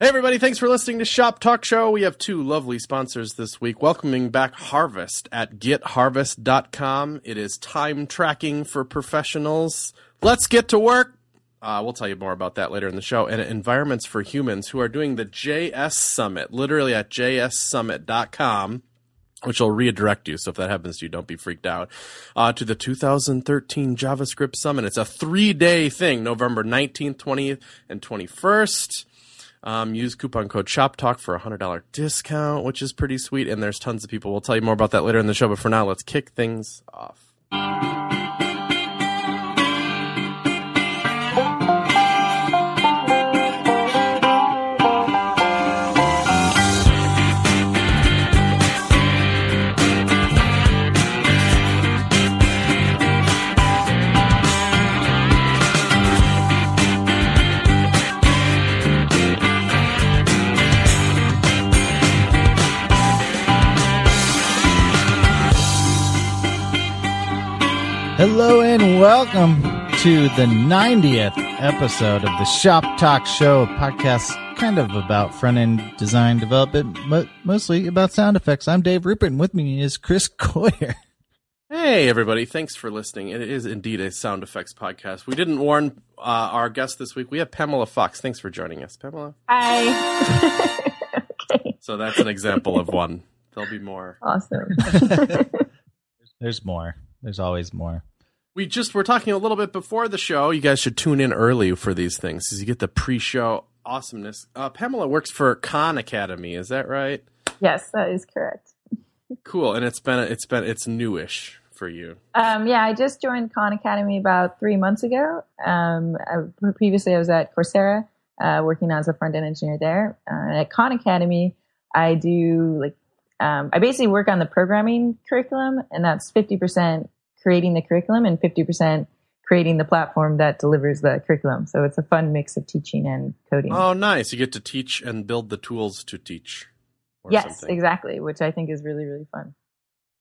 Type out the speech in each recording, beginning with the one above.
Hey, everybody, thanks for listening to Shop Talk Show. We have two lovely sponsors this week. Welcoming back Harvest at getharvest.com. It is time tracking for professionals. Let's get to work. Uh, we'll tell you more about that later in the show. And Environments for Humans, who are doing the JS Summit, literally at jssummit.com, which will redirect you. So if that happens to you, don't be freaked out. Uh, to the 2013 JavaScript Summit. It's a three day thing, November 19th, 20th, and 21st. Um, use coupon code SHOPTALK for a $100 discount, which is pretty sweet. And there's tons of people. We'll tell you more about that later in the show. But for now, let's kick things off. Hello and welcome to the 90th episode of the Shop Talk Show, a podcast kind of about front end design development, but mostly about sound effects. I'm Dave Rupert, and with me is Chris Coyier. Hey, everybody. Thanks for listening. It is indeed a sound effects podcast. We didn't warn uh, our guest this week. We have Pamela Fox. Thanks for joining us, Pamela. Hi. okay. So that's an example of one. There'll be more. Awesome. There's more. There's always more. We just were talking a little bit before the show. You guys should tune in early for these things because you get the pre-show awesomeness. Uh, Pamela works for Khan Academy. Is that right? yes, that is correct. Cool. And it's been it's been it's newish for you. Um, yeah, I just joined Khan Academy about three months ago. Um, I, previously, I was at Coursera uh, working as a front end engineer there. Uh, at Khan Academy, I do like um, I basically work on the programming curriculum, and that's fifty percent creating the curriculum and 50% creating the platform that delivers the curriculum. So it's a fun mix of teaching and coding. Oh, nice. You get to teach and build the tools to teach. Yes, something. exactly, which I think is really, really fun.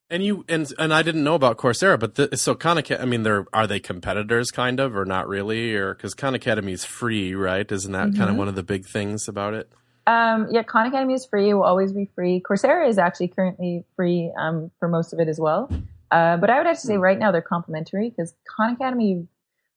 And you and and I didn't know about Coursera, but the, so Khan Academy. I mean, they're are they competitors, kind of, or not really, or because Khan Academy is free, right? Isn't that mm-hmm. kind of one of the big things about it? Um, yeah, Khan Academy is free. Will always be free. Coursera is actually currently free um, for most of it as well. Uh, but I would have to say right now they're complementary because Khan Academy,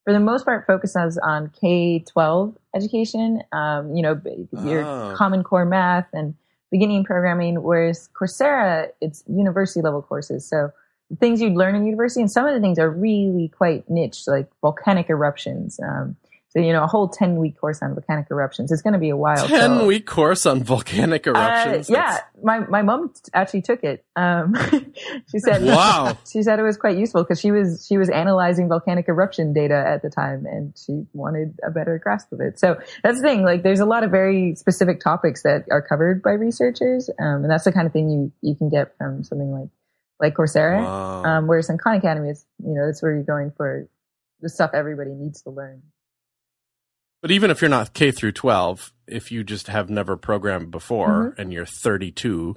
for the most part, focuses on K 12 education, um, you know, your oh. Common Core math and beginning programming, whereas Coursera, it's university level courses. So things you'd learn in university, and some of the things are really quite niche, like volcanic eruptions. Um, you know, a whole 10 week course on volcanic eruptions. It's going to be a while. 10 so. week course on volcanic uh, eruptions? Uh, yeah. My, my mom actually took it. Um, she said, wow. she said it was quite useful because she was, she was analyzing volcanic eruption data at the time and she wanted a better grasp of it. So that's the thing. Like there's a lot of very specific topics that are covered by researchers. Um, and that's the kind of thing you, you can get from something like, like Coursera. Wow. Um, whereas in Khan Academy, it's, you know, that's where you're going for the stuff everybody needs to learn. But even if you're not K through 12, if you just have never programmed before mm-hmm. and you're 32,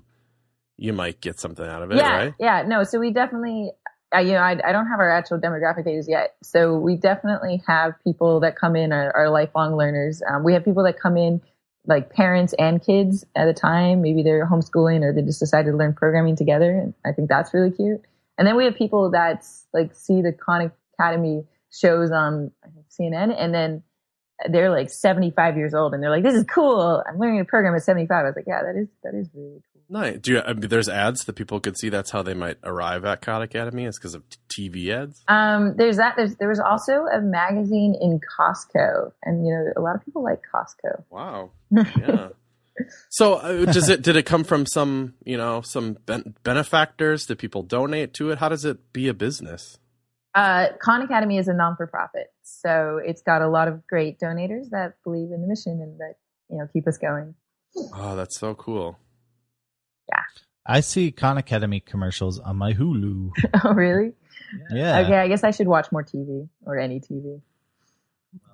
you might get something out of it, yeah, right? Yeah, no. So we definitely, uh, you know, I, I, don't have our actual demographic data yet. So we definitely have people that come in are, are lifelong learners. Um, we have people that come in like parents and kids at a time. Maybe they're homeschooling or they just decided to learn programming together. And I think that's really cute. And then we have people that like see the Khan Academy shows on CNN and then they're like 75 years old and they're like, this is cool. I'm learning a program at 75. I was like, yeah, that is, that is really cool. Nice. Do you, I mean, there's ads that people could see. That's how they might arrive at Khan Academy is because of TV ads. Um, there's that. There's, there was also a magazine in Costco and, you know, a lot of people like Costco. Wow. Yeah. so uh, does it, did it come from some, you know, some ben- benefactors? Did people donate to it? How does it be a business? Uh, Khan Academy is a non for profit, so it's got a lot of great donators that believe in the mission and that you know keep us going. Oh, that's so cool. Yeah. I see Khan Academy commercials on my Hulu. oh, really? Yeah. Okay, I guess I should watch more TV or any TV.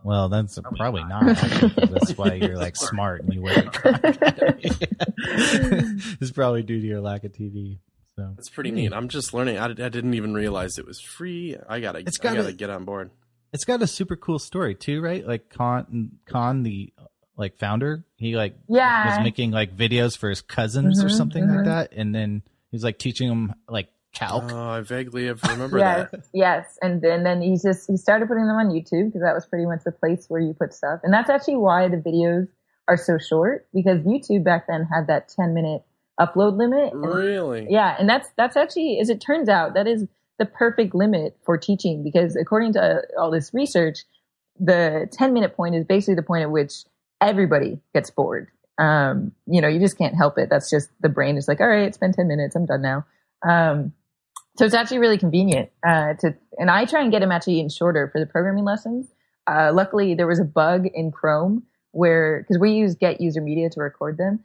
Well, that's probably not. that's why you're like smart and you work at Khan Academy. it's probably due to your lack of TV. So it's pretty neat. I'm just learning. I, I, didn't even realize it was free. I gotta. It's got I gotta get on board. It's got a super cool story too, right? Like Khan, Khan, the like founder. He like Yeah. was making like videos for his cousins or Mhm, something mhm. like that, and then he was like teaching them like calc. Oh, I vaguely have remember yes, that. yes, and then then he just he started putting them on YouTube because that was pretty much the place where you put stuff, and that's actually why the videos are so short because YouTube back then had that ten minute upload limit. and- Really? yeah, and that's that's actually, as it turns out, that is the perfect limit for teaching because according to uh, all this research, the ten minute point is basically the point at which everybody gets bored. Um, you know, you just can't help it. That's just the brain is like, all right, it's been ten minutes, I'm done now. Um, so it's actually really convenient uh, to, and I try and get them actually in shorter for the programming lessons. Uh, luckily, there was a bug in Chrome where because we use getUserMedia to record them,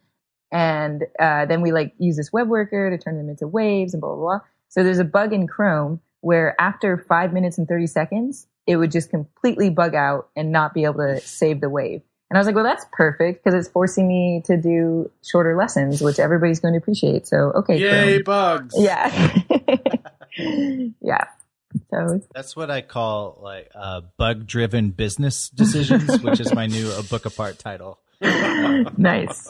and uh, then we like use this web worker to turn them into waves and blah blah blah. So there's a bug in Chrome where after five minutes and thirty seconds, it would just completely bug out and not be able to save the wave. And I was like, well, that's perfect because it's forcing me to do shorter lessons, which everybody's going to appreciate. So okay, Yay, Chrome. bugs. yeah, yeah. So That's what I call like uh, bug driven business decisions, which is my new a book apart title. nice.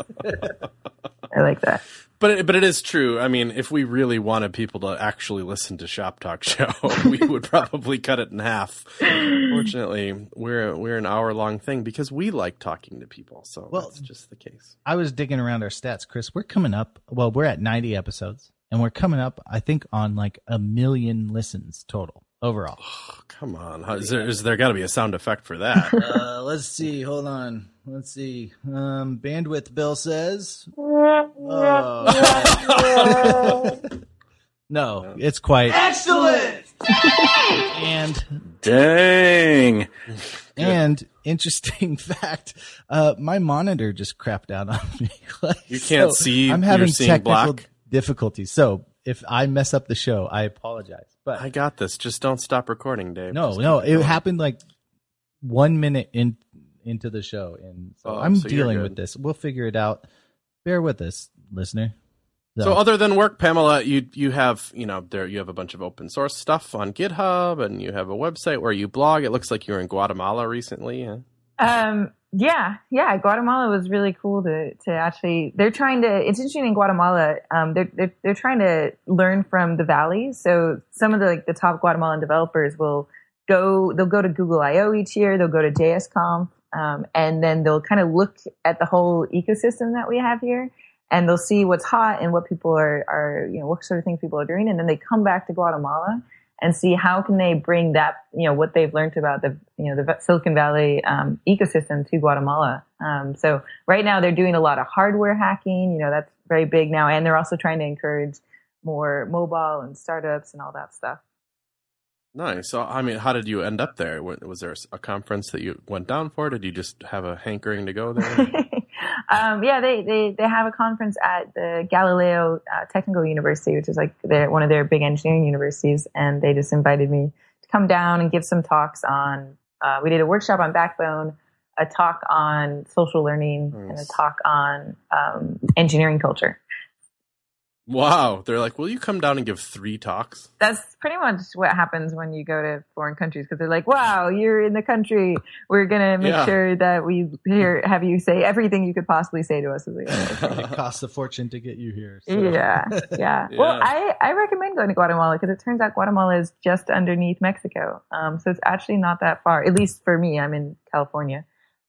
I like that. But it, but it is true. I mean, if we really wanted people to actually listen to Shop Talk Show, we would probably cut it in half. Fortunately, we're we're an hour long thing because we like talking to people. So Well- that's just the case. I was digging around our stats, Chris. We're coming up. Well, we're at 90 episodes, and we're coming up, I think, on like a million listens total overall. Oh, come on, How, is there is there got to be a sound effect for that? uh, let's see. Hold on. Let's see. Um, bandwidth. Bill says. Oh. no, it's quite Excellent! and Dang. and interesting fact. Uh, my monitor just crapped out on me. Like, You can't see- I'm you're having seeing technical black? difficulties. So if I mess up the show, I apologize. But I got this. Just don't stop recording, Dave. No, Just no, it going. happened like one minute in into the show, and so Oh, I'm so dealing with this. We'll figure it out. Bear with us, listener. So other than work, Pamela, you you have you know there you have a bunch of open source stuff on GitHub, and you have a website where you blog. It looks like you were in Guatemala recently. Huh? Um, yeah, yeah. Guatemala was really cool to to actually. They're trying to. It's interesting in Guatemala. Um, they're they're they're trying to learn from the valley. So some of the like the top Guatemalan developers will go. They'll go to Google I/O each year. They'll go to JSConf, um, and then they'll kind of look at the whole ecosystem that we have here. And they'll see what's hot and what people are, are, you know, what sort of things people are doing. And then they come back to Guatemala and see how can they bring that you know what they've learned about the you know the Silicon Valley um, ecosystem to Guatemala. Um, so right now they're doing a lot of hardware hacking. You know that's very big now, and they're also trying to encourage more mobile and startups and all that stuff. Nice. So I mean, how did you end up there? Was there a conference that you went down for? Did you just have a hankering to go there? um, yeah, they, they they have a conference at the Galileo uh, Technical University, which is like their, one of their big engineering universities, and they just invited me to come down and give some talks on. Uh, we did a workshop on Backbone, a talk on social learning, and a talk on um, engineering culture. Wow. They're like, will you come down and give three talks? That's pretty much what happens when you go to foreign countries because they're like, "Wow, you're in the country. We're gonna make Yeah. sure that we hear have you say everything you could possibly say to us." Like, "Okay." it costs a fortune to get you here. so- Yeah, yeah. Well, I, I recommend going to Guatemala because it turns out Guatemala is just underneath Mexico. Um, so it's actually not that far. At least for me, I'm in California.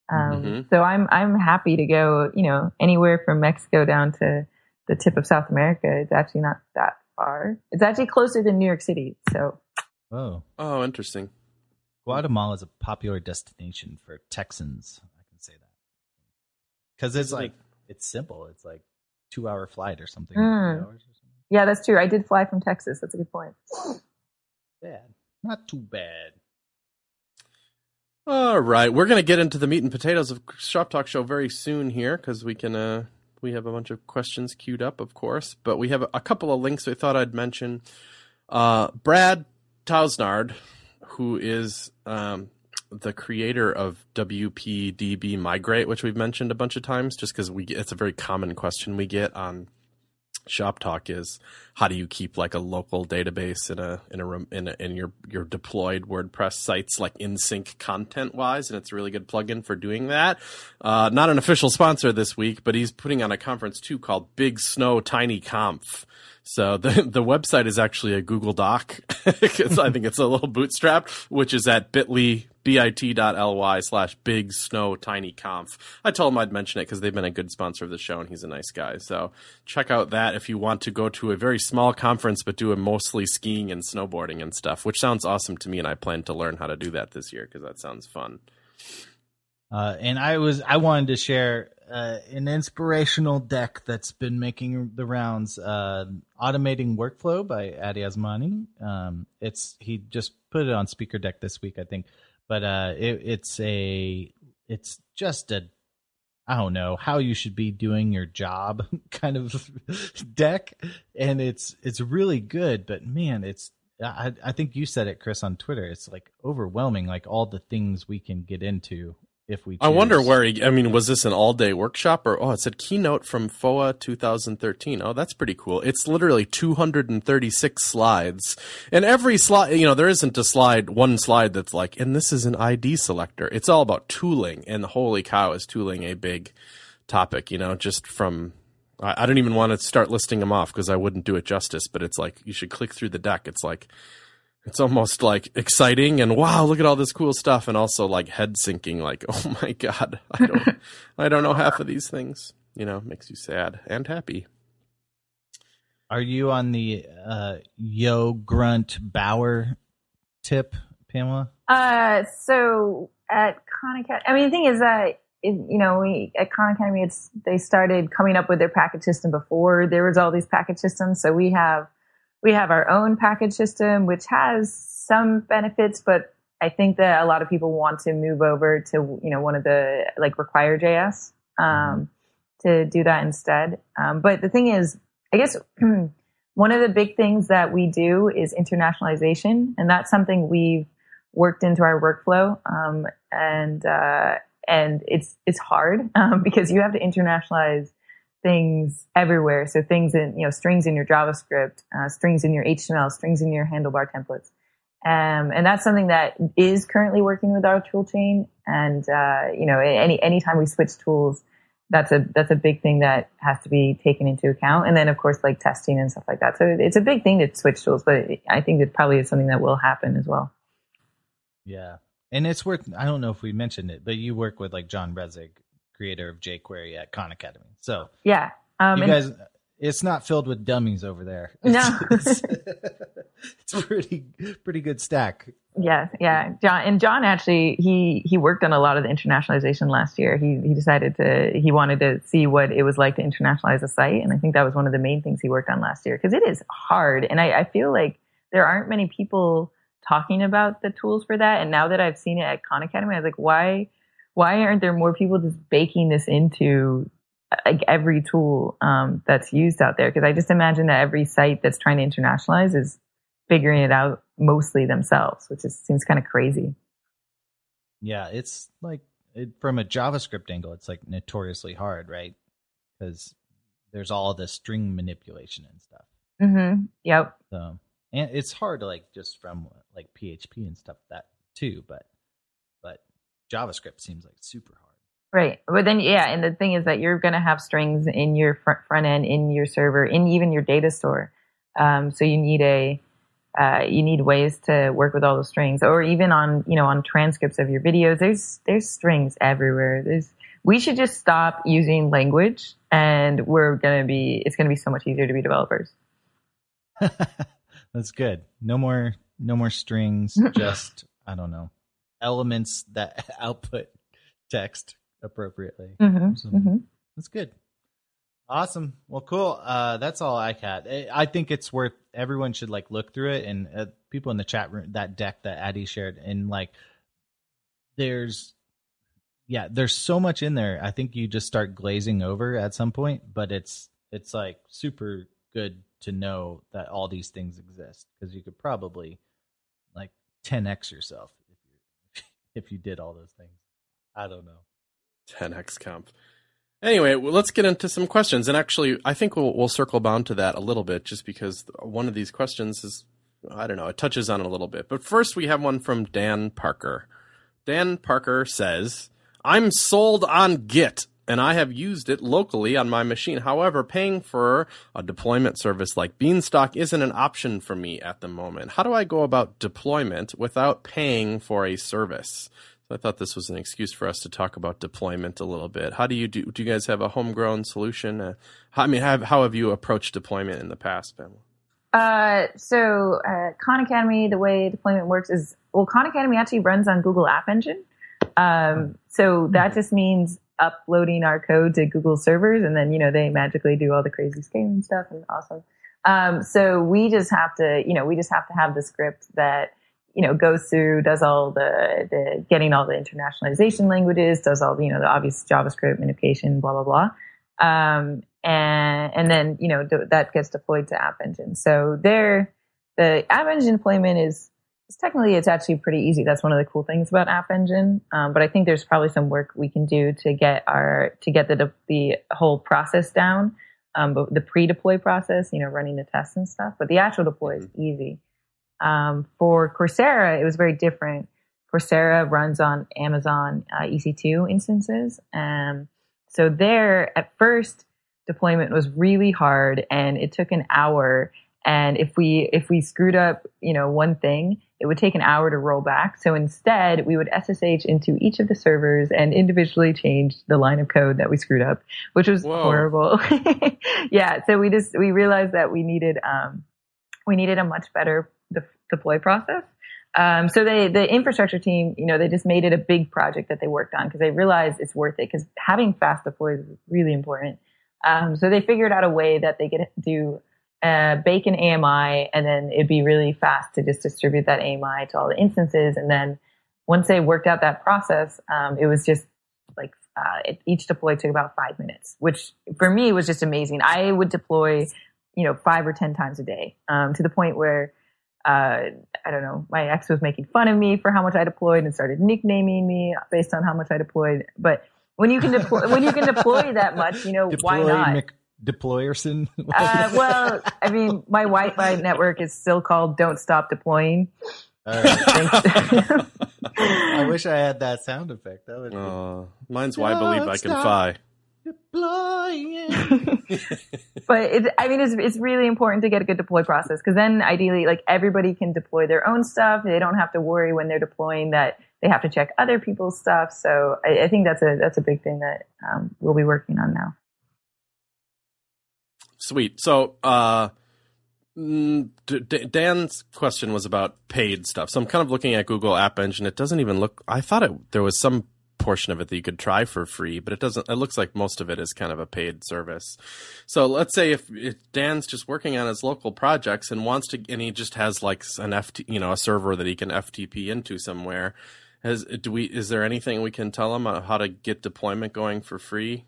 Um, Mhm. so I'm I'm happy to go. You know, anywhere from Mexico down to the tip of South America. It's actually not that far. It's actually closer than New York City. So Oh, Oh, interesting. Guatemala is a popular destination for Texans. I can say that because it's like it's simple. It's like two hour flight or something. Mm. Or something. yeah, that's true. I did fly from Texas. That's a good point. Bad, not too bad. All right, we're gonna get into the meat and potatoes of Shop Talk Show very soon here because we can. Uh, we have a bunch of questions queued up, of course, but we have a, couple of links I thought I'd mention. Uh, Brad Touesnard, who is um, the creator of WPDB Migrate, which we've mentioned a bunch of times, just because we it's a very common question we get on Shop Talk is how do you keep like a local database in a in a room in, in your your deployed WordPress sites like in sync content wise, and it's a really good plugin for doing that. Uh, not an official sponsor this week, but he's putting on a conference too called Big Snow Tiny Conf. So the the website is actually a Google Doc because I think it's a little bootstrapped, which is at bit.ly bit.ly slash big snow tiny conf. I told him I'd mention it because they've been a good sponsor of the show and he's a nice guy. So check out that if you want to go to a very small conference but do a mostly skiing and snowboarding and stuff, which sounds awesome to me. And I plan to learn how to do that this year because that sounds fun. Uh, and I was I wanted to share uh, an inspirational deck that's been making the rounds. Uh, Automating workflow by Addy Osmani. Um, it's he just put it on speaker deck this week, I think. But uh, it, it's a it's just a I don't know how you should be doing your job kind of deck, and it's it's really good. But man, it's I, I think you said it, Chris, on Twitter. It's like overwhelming, like all the things we can get into if we. Choose. I wonder where he. I mean, was this an all-day workshop or oh, it said keynote from FOWA 2013. Oh, that's pretty cool. It's literally 236 slides, and every slide, you know, there isn't a slide, one slide that's like, and this is an ID selector. It's all about tooling, and holy cow, is tooling a big topic? You know, just from. I, I don't even want to start listing them off because I wouldn't do it justice. But it's like you should click through the deck. It's like it's almost like exciting and wow, look at all this cool stuff, and also like head sinking, like oh my god, I don't, I don't know half of these things. You know, makes you sad and happy. Are you on the uh, Yo Grunt Bower tip, Pamela? Uh, so at Khan Academy, I mean, the thing is that it, you know, we at Khan Academy, it's they started coming up with their package system before there was all these package systems. So we have we have our own package system, which has some benefits, but I think that a lot of people want to move over to, you know, one of the like require JS, um, to do that instead. Um, but the thing is, I guess one of the big things that we do is internationalization. And that's something we've worked into our workflow. Um, and, uh, and it's, it's hard, um, because you have to internationalize things everywhere. So things in, you know, strings in your JavaScript, uh, strings in your HTML, strings in your handlebar templates. Um, and that's something that is currently working with our tool chain. And, uh, you know, any, anytime we switch tools, that's a, that's a big thing that has to be taken into account. And then of course, like testing and stuff like that. So it's a big thing to switch tools, but I think it probably is something that will happen as well. Yeah. And it's worth, I don't know if we mentioned it, but you work with like John Resig, creator of jQuery at Khan Academy. So yeah, um, you guys, it's not filled with dummies over there. It's, no, it's, it's pretty pretty good stack. Yeah, yeah. John and John actually he he worked on a lot of the internationalization last year. He he decided to he wanted to see what it was like to internationalize a site, and I think that was one of the main things he worked on last year because it is hard, and I, I feel like there aren't many people talking about the tools for that. And now that I've seen it at Khan Academy, I was like, why why aren't there more people just baking this into like every tool um, that's used out there? Because I just imagine that every site that's trying to internationalize is figuring it out mostly themselves, which is, seems kind of crazy. Yeah, it's like it, from a JavaScript angle, it's like notoriously hard, right? Because there's all the string manipulation and stuff. Mm-hmm. Yep. So, and it's hard to like just from like PHP and stuff that too, but JavaScript seems like super hard. Right. But then, yeah, and the thing is that you're going to have strings in your front, front end, in your server, in even your data store. Um, so you need a, uh, you need ways to work with all the strings, or even on, you know, on transcripts of your videos. There's there's strings everywhere. There's we should just stop using language, and we're gonna be. It's gonna be so much easier to be developers. That's good. No more no more strings. just I don't know elements that output text appropriately. Mm-hmm, so mm-hmm. That's good. Awesome. Well, cool. Uh, that's all I had. I think it's worth everyone should like look through it and uh, people in the chat room that deck that Addy shared and like there's yeah there's so much in there. I think you just start glazing over at some point, but it's it's like super good to know that all these things exist because you could probably like 10x yourself if you did all those things. I don't know. 10x comp. Anyway, well, let's get into some questions, and actually, I think we'll we'll circle bound to that a little bit, just because one of these questions is, I don't know, it touches on it a little bit. But first, we have one from Dan Parker. Dan Parker says, "I'm sold on Git." And I have used it locally on my machine. However, paying for a deployment service like Beanstalk isn't an option for me at the moment. How do I go about deployment without paying for a service? So I thought this was an excuse for us to talk about deployment a little bit. How do you do? Do you guys have a homegrown solution? Uh, I mean, have, how have you approached deployment in the past, Pamela? Uh, so uh, Khan Academy, the way deployment works is well, Khan Academy actually runs on Google App Engine. Um, so that just means uploading our code to Google servers, and then you know they magically do all the crazy scaling stuff and awesome. Um, so we just have to, you know, we just have to have the script that you know, goes through, does all the, the getting all the internationalization languages, does all the, you know, the obvious JavaScript minification, blah, blah, blah. Um, and, and then, you know, th- that gets deployed to App Engine. So there, the App Engine deployment is technically, it's actually pretty easy. That's one of the cool things about App Engine. Um, but I think there's probably some work we can do to get our, to get the, the whole process down. Um, but the pre-deploy process, you know, running the tests and stuff, but the actual deploy is mm-hmm. easy. Um, for Coursera, it was very different. Coursera runs on Amazon uh, EC2 instances. Um, so there, at first, deployment was really hard, and it took an hour. And if we if we screwed up, you know, one thing, it would take an hour to roll back. So instead, we would SSH into each of the servers and individually change the line of code that we screwed up, which was Whoa. horrible. yeah. So we just we realized that we needed um, we needed a much better de- deploy process. Um, so they, the infrastructure team, you know, they just made it a big project that they worked on because they realized it's worth it because having fast deploys is really important. Um, so they figured out a way that they could do uh, bake an AMI and then it'd be really fast to just distribute that AMI to all the instances. And then once they worked out that process, um, it was just like uh, it, each deploy took about five minutes, which for me was just amazing. I would deploy, you know, five or ten times a day um, to the point where uh, I don't know, my ex was making fun of me for how much I deployed and started nicknaming me based on how much I deployed. But when you can deploy, when you can deploy that much, you know, deploy why not? Mc- deployerson? uh, well, I mean, my Wi-Fi network is still called "Don't Stop Deploying." I wish I had that sound effect. That would. Uh, mine's "Why Believe I Can Fly." deploying. but it's, I mean, it's, it's really important to get a good deploy process because then ideally, like everybody can deploy their own stuff. They don't have to worry when they're deploying that they have to check other people's stuff. So I, I think that's a, that's a big thing that um, we'll be working on now. Sweet. So, uh, mm, Dan's question was about paid stuff. So I'm kind of looking at Google App Engine. It doesn't even look. I thought it there was some portion of it that you could try for free, but it doesn't. It looks like most of it is kind of a paid service. So let's say if, if Dan's just working on his local projects and wants to, and he just has like an FT, you know, a server that he can FTP into somewhere. Has do we? Is there anything we can tell him how to get deployment going for free?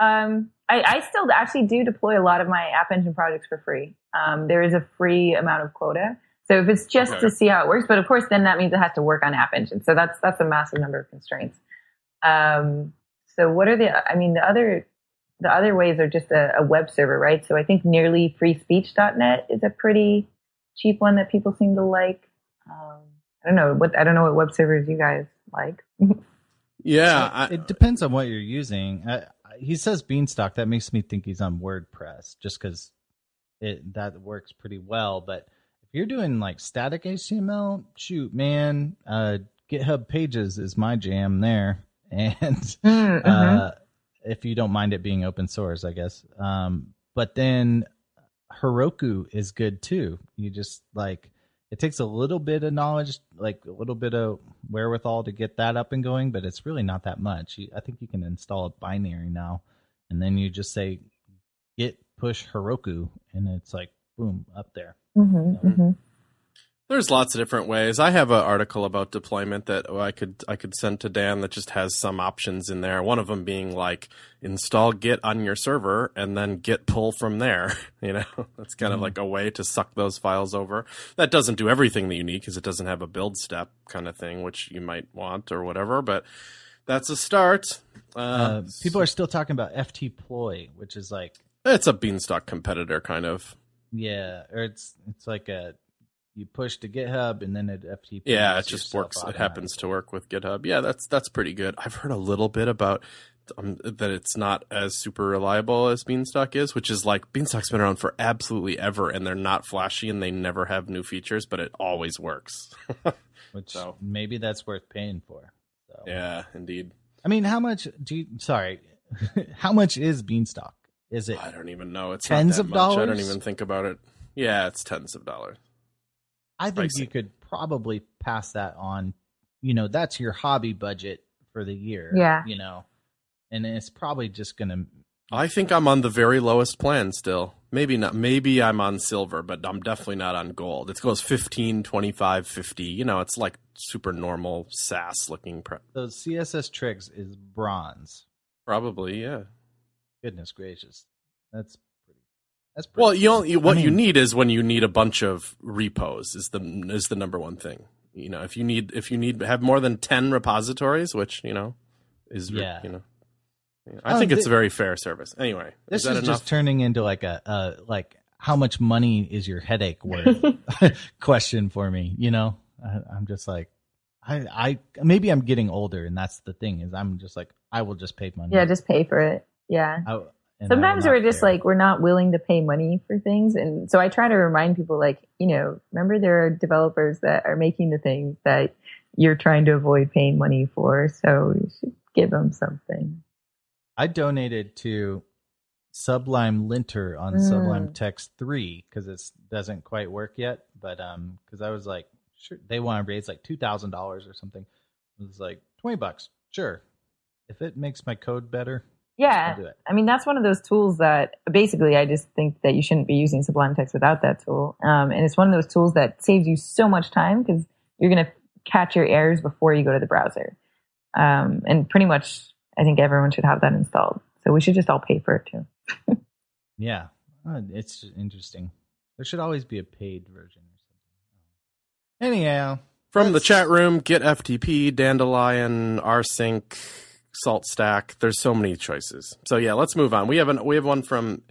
Um, I, I still actually do deploy a lot of my App Engine projects for free. Um, there is a free amount of quota. So if it's just okay. to see how it works, but of course, then that means it has to work on App Engine. So that's that's a massive number of constraints. Um, so what are the? I mean, the other the other ways are just a, a web server, right? So I think NearlyFreeSpeech.net is a pretty cheap one that people seem to like. Um, I don't know what I don't know what web servers you guys like. yeah, I, it depends on what you're using. I, he says Beanstalk. That makes me think he's on WordPress, just because it that works pretty well. But if you're doing like static HTML, shoot, man, uh, GitHub Pages is my jam there, and mm, uh, uh-huh. if you don't mind it being open source, I guess. Um, but then Heroku is good too. You just like it takes a little bit of knowledge, like a little bit of wherewithal to get that up and going, but it's really not that much. You, I think you can install a binary now, and then you just say git push Heroku, and it's like boom up there. Mm-hmm, mm-hmm. There's lots of different ways. I have an article about deployment that I could I could send to Dan that just has some options in there. One of them being like install Git on your server and then Git pull from there. You know, that's kind mm-hmm. of like a way to suck those files over. That doesn't do everything that you need because it doesn't have a build step kind of thing, which you might want or whatever. But That's a start. Uh, Uh, people are still talking about FTPloy, which is like It's a Beanstalk competitor, kind of. yeah, or it's it's like a you push to GitHub and then it FTP. Yeah, it just works. It happens to work with GitHub. Yeah, that's that's pretty good. I've heard a little bit about um, that it's not as super reliable as Beanstalk is, which is like Beanstalk's been around for absolutely ever, and they're not flashy and they never have new features, but it always works. which so. maybe that's worth paying for. So. yeah, indeed. I mean, how much do you? Sorry, how much is Beanstalk? Is it? I don't even know. It's Tens of much. I don't even think about it. Yeah, it's tens of dollars. I think pricing. you could probably pass that on. You know, that's your hobby budget for the year. Yeah. You know, and it's probably just gonna. I think I'm on the very lowest plan still. Maybe not. Maybe I'm on silver, but I'm definitely not on gold. It goes 15, 25, 50. You know, it's like super normal SaaS looking. Pre- Those CSS tricks is bronze. probably, yeah. Goodness gracious, that's pretty. That's pretty Well, you only, what I you need is when you need a bunch of repos is the is the number one thing. You know, if you need if you need have more than ten repositories, which you know is Yeah. you know, I Oh, think it's a very fair service. Anyway, This is that is enough? just turning into like a uh, like how much money is your headache worth question for me. You know, I, I'm just like, I I maybe I'm getting older, and that's the thing is I'm just like I will just pay money. yeah, just pay for it. Yeah. I- and I will Sometimes we're just care. like we're not willing to pay money for things, and so I try to remind people, like you know, remember there are developers that are making the things that you're trying to avoid paying money for, so you should give them something. I donated to SublimeLinter on Mm. Sublime Text three because it doesn't quite work yet, but um, because I was like, sure, they want to raise like two thousand dollars or something. It was like twenty bucks, sure. If it makes my code better, Yeah, I'll do it. I mean, that's one of those tools that basically I just think that you shouldn't be using Sublime Text without that tool. Um, and it's one of those tools that saves you so much time because you're going to catch your errors before you go to the browser. Um, and pretty much, I think everyone should have that installed. So we should just all pay for it too. Yeah, Uh, it's interesting. There should always be a paid version or something. Anyhow, From the chat room, git-ftp, Dandelion, rsync, SaltStack. There's so many choices. So yeah, let's move on. We have an we have one from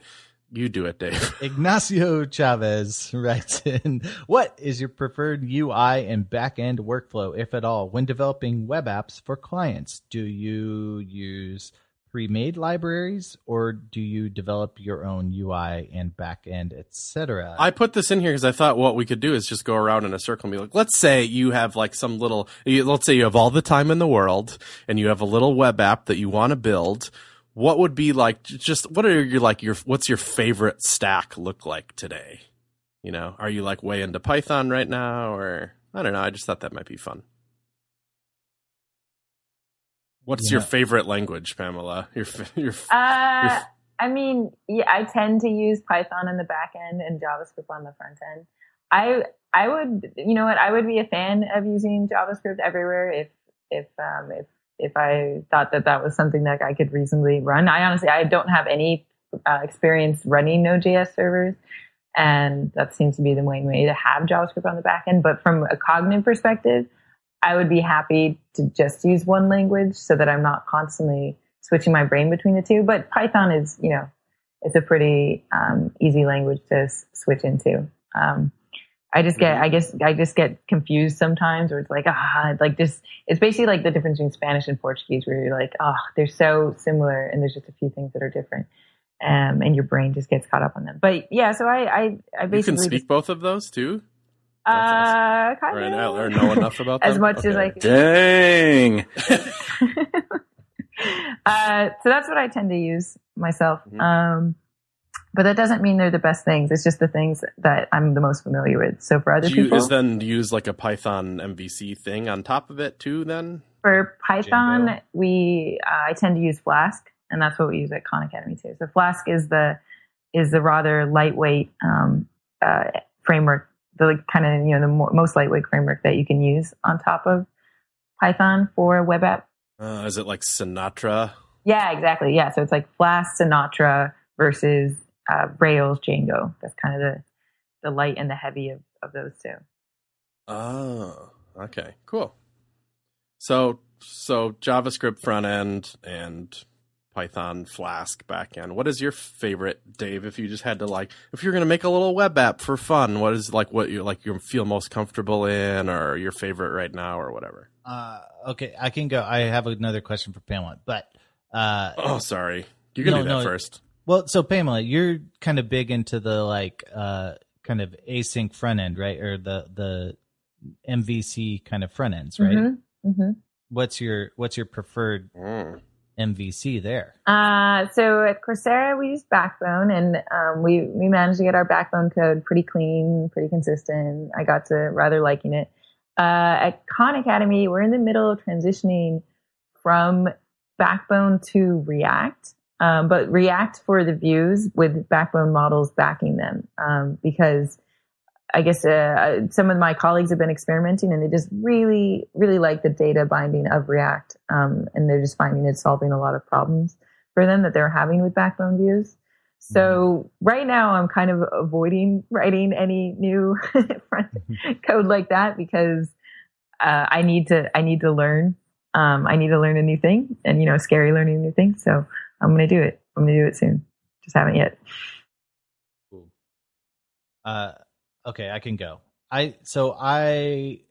you do it, Dave. Ignacio Chavez writes in, "What is your preferred UI and backend workflow, if at all, when developing web apps for clients? Do you use pre-made libraries or do you develop your own UI and backend, etc.?" I put this in here because I thought what we could do is just go around in a circle and be like, let's say you have like some little, let's say you have all the time in the world and you have a little web app that you want to build. What would be like, just what are your, like, your, what's your favorite stack look like today? You know, are you like way into Python right now or I don't know. I just thought that might be fun. What's your favorite language, Pamela? Your, f- your, f- Uh, I mean, yeah, I tend to use Python in the back end and JavaScript on the front end. I I would, you know what, I would be a fan of using JavaScript everywhere if if um, if if I thought that that was something that I could reasonably run. I honestly I don't have any uh, experience running Node.js servers, and that seems to be the main way to have JavaScript on the back end. But from a cognitive perspective, I would be happy to just use one language so that I'm not constantly switching my brain between the two. But Python is, you know, it's a pretty um, easy language to s- switch into. Um, I just get, I guess, I just get confused sometimes, or it's like, ah, like this. It's basically like the difference between Spanish and Portuguese, where you're like, oh, they're so similar, and there's just a few things that are different, um, and your brain just gets caught up on them. But yeah, so I, I, I you can speak just, both of those too? Uh, kind Or, of, or know enough about as them? much as Okay. I can. Dang. uh, so that's what I tend to use myself. Mhm. Um, but that doesn't mean they're the best things. It's just the things that I'm the most familiar with. So for other Do you people, is then use like a Python MVC thing on top of it too? Then for Python, Django. we uh, I tend to use Flask, and that's what we use at Khan Academy too. So Flask is the is the rather lightweight um, uh, framework, the like, kind of you know the mo- most lightweight framework that you can use on top of Python for a web app. uh, is it like Sinatra? Yeah, exactly. Yeah, so it's like Flask, Sinatra versus uh, Rails, Django. That's kind of the the light and the heavy of, of those two. Oh, okay, cool. So so JavaScript front end and Python Flask backend. What is your favorite, Dave? If you just had to like, if you're going to make a little web app for fun, what is like what you like you feel most comfortable in, or your favorite right now, or whatever? Uh, okay, I can go. I have another question for Pamela, but uh, oh, sorry, you can No, do that no. first. well, so Pamela, you're kind of big into the like uh, kind of async front end, right, or the the MVC kind of front ends, right? Mhm, mhm. What's your what's your preferred Mm. MVC there? Uh, so at Coursera, we use Backbone, and um, we we managed to get our Backbone code pretty clean, pretty consistent. I got to rather liking it. Uh, at Khan Academy, we're in the middle of transitioning from Backbone to React, um, but React for the views with Backbone models backing them, um, because I guess uh, some of my colleagues have been experimenting and they just really, really like the data binding of React. Um, and they're just finding it solving a lot of problems for them that they're having with backbone views. So right now I'm kind of avoiding writing any new front code like that because uh, I need to, I need to learn. Um, I need to learn a new thing and, you know, scary learning a new thing. So I'm going to do it. I'm going to do it soon. Just haven't yet. Cool. Uh, okay, I can go. I so I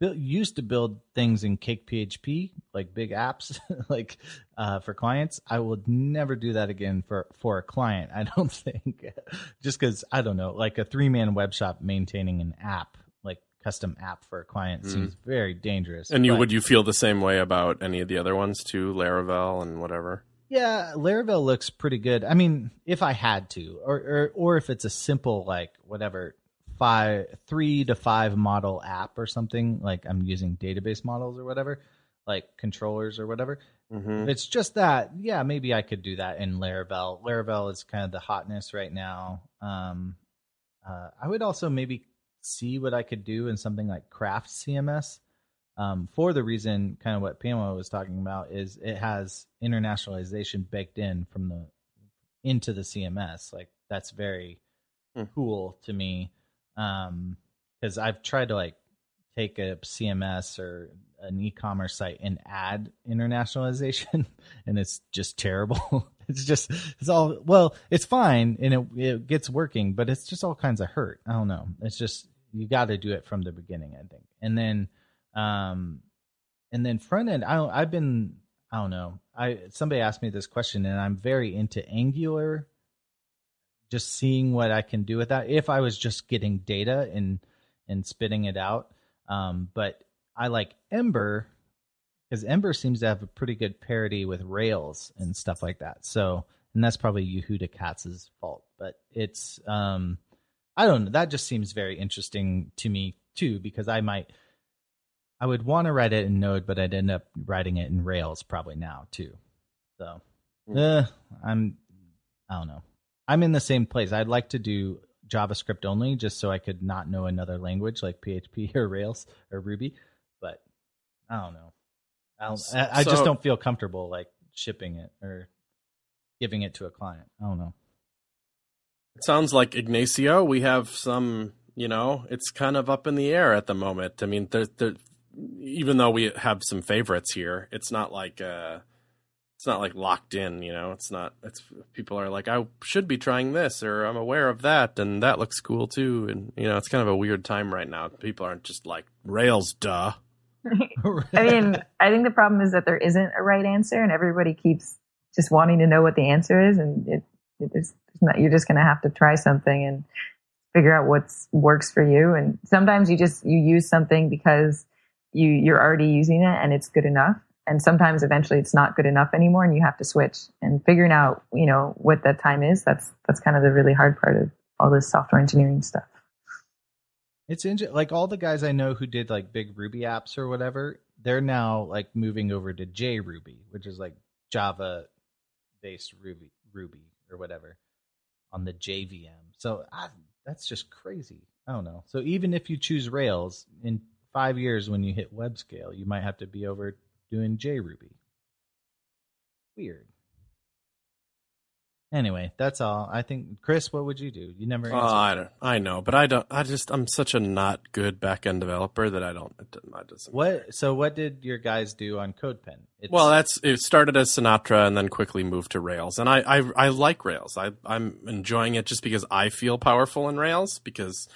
built, used to build things in CakePHP, like big apps, like uh, for clients. I would never do that again for for a client. I don't think, just because I don't know, like a three man web shop maintaining an app, like custom app for a client, Mhm. seems very dangerous. And you But- would you feel the same way about any of the other ones too, Laravel and whatever? Yeah, Laravel looks pretty good. I mean, if I had to, or or, or if it's a simple like whatever five three to five model app or something, like I'm using database models or whatever, like controllers or whatever. Mm-hmm. It's just that, yeah, maybe I could do that in Laravel. Laravel is kind of the hotness right now. Um, uh, I would also maybe see what I could do in something like Craft CMS. Um, for the reason, kind of what Pamela was talking about, is it has internationalization baked in from the into the CMS. Like that's very Hmm. cool to me because I've tried to like take a CMS or an e-commerce site and add internationalization, and it's just terrible. it's just it's all well, it's fine and it it gets working, but it's just all kinds of hurt. I don't know. It's just you got to do it from the beginning, I think, and then um and then front end. I I've been I don't know. I somebody asked me this question, and I'm very into Angular. Just seeing what I can do with that. If I was just getting data and and spitting it out, um, but I like Ember because Ember seems to have a pretty good parity with Rails and stuff like that. So, and that's probably Yehuda Katz's fault, but it's um, I don't know. That just seems very interesting to me too because I might I would want to write it in Node, but I'd end up writing it in Rails probably now too. So, Hmm. uh, I'm I don't know. I'm in the same place. I'd like to do JavaScript only just so I could not know another language like PHP or Rails or Ruby, but I don't know. I, don't, I, I just don't feel comfortable like shipping it or giving it to a client. I don't know. It sounds like Ignacio. We have some, you know, it's kind of up in the air at the moment. I mean, there, there, even though we have some favorites here, it's not like, uh, it's not like locked in. You know, it's not. It's people are like, I should be trying this, or I'm aware of that, and that looks cool too. And you know, it's kind of a weird time right now. People aren't just like Rails, duh. I mean, I think the problem is that there isn't a right answer, and everybody keeps just wanting to know what the answer is, and it, it is it's not, you're just going to have to try something and figure out what works for you. And sometimes you just you use something because you you're already using it and it's good enough. And sometimes eventually it's not good enough anymore, and you have to switch. And figuring out you know what that time is that's that's kind of the really hard part of all this software engineering stuff. It's inter- like all the guys I know who did like big Ruby apps or whatever, they're now like moving over to JRuby, which is like Java based Ruby Ruby or whatever on the JVM. So I, that's just crazy. I don't know. So even if you choose Rails in 5 years when you hit web scale, you might have to be over doing JRuby. Weird. Anyway, that's all. I think Chris, what would you do? You never Oh. I don't. I know, but I don't. I just. I'm such a not good back end developer that I don't. It doesn't. what? So, what did your guys do on CodePen? It's, Well, that's it. Started as Sinatra and then quickly moved to Rails, and I I, I like Rails. I I'm enjoying it just because I feel powerful in Rails because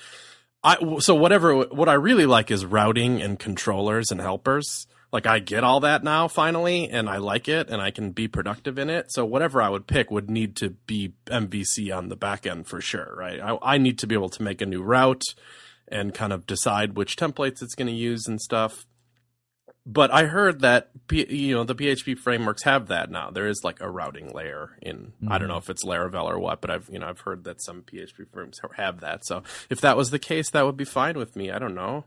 I so whatever what I really like is routing and controllers and helpers. Like I get all that now finally, and I like it, and I can be productive in it. So whatever I would pick would need to be MVC on the back end for sure, right? I, I need to be able to make a new route and kind of decide which templates it's going to use and stuff but I heard that you know the PHP frameworks have that now. There is like a routing layer in I don't mm-hmm. know if it's Laravel or what, but I've you know I've heard that some PHP frameworks have that. So if that was the case, that would be fine with me. I don't know.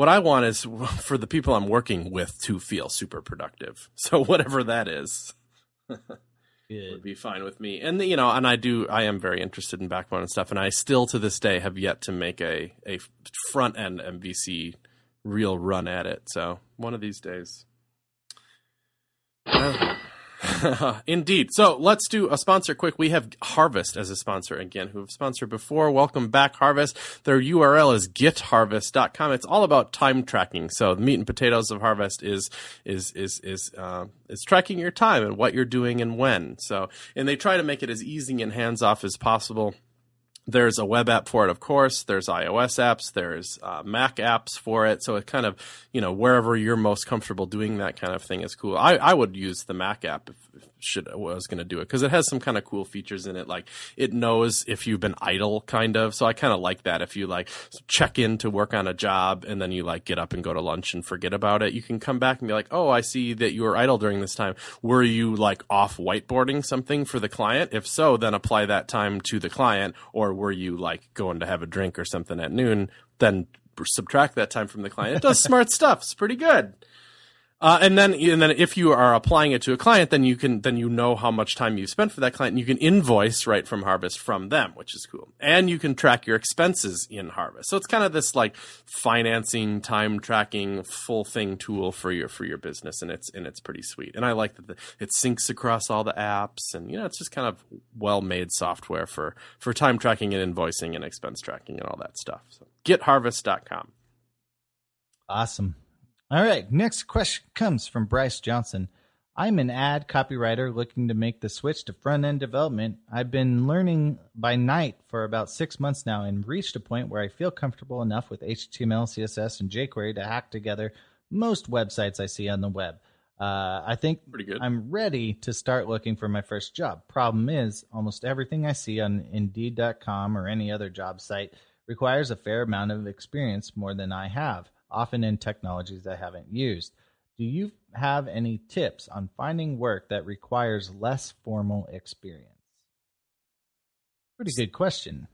What I want is for the people I'm working with to feel super productive. So whatever that is would be fine with me. And you know, and I do I am very interested in backbone and stuff and I still to this day have yet to make a a front end MVC real run at it. So, one of these days. Uh, Indeed. So let's do a sponsor quick. We have Harvest as a sponsor again, who have sponsored before. Welcome back, Harvest. Their URL is getharvest.com. It's all about time tracking. So the meat and potatoes of Harvest is is is is uh, is tracking your time and what you're doing and when. So and they try to make it as easy and hands off as possible there's a web app for it, of course. There's iOS apps. There's uh, Mac apps for it. So it kind of, you know, wherever you're most comfortable doing that kind of thing is cool. I, I would use the Mac app if, should I was going to do it because it has some kind of cool features in it. Like it knows if you've been idle, kind of. So I kind of like that. If you like check in to work on a job and then you like get up and go to lunch and forget about it, you can come back and be like, oh, I see that you were idle during this time. Were you like off whiteboarding something for the client? If so, then apply that time to the client or were you like going to have a drink or something at noon? Then subtract that time from the client. It does smart stuff. It's pretty good. Uh, and then, and then, if you are applying it to a client, then you can, then you know how much time you've spent for that client, and you can invoice right from Harvest from them, which is cool. And you can track your expenses in Harvest. So it's kind of this like financing, time tracking, full thing tool for your for your business, and it's and it's pretty sweet. And I like that the, it syncs across all the apps, and you know, it's just kind of well made software for for time tracking and invoicing and expense tracking and all that stuff. So getharvest.com. Awesome. All right. Next question comes from Bryce Johnson. I'm an ad copywriter looking to make the switch to front end development. I've been learning by night for about six months now and reached a point where I feel comfortable enough with HTML, CSS, and jQuery to hack together most websites I see on the web. Uh, I think. I'm ready to start looking for my first job. Problem is, almost everything I see on Indeed.com or any other job site requires a fair amount of experience more than I have, often in technologies I haven't used. Do you have any tips on finding work that requires less formal experience? Pretty good question.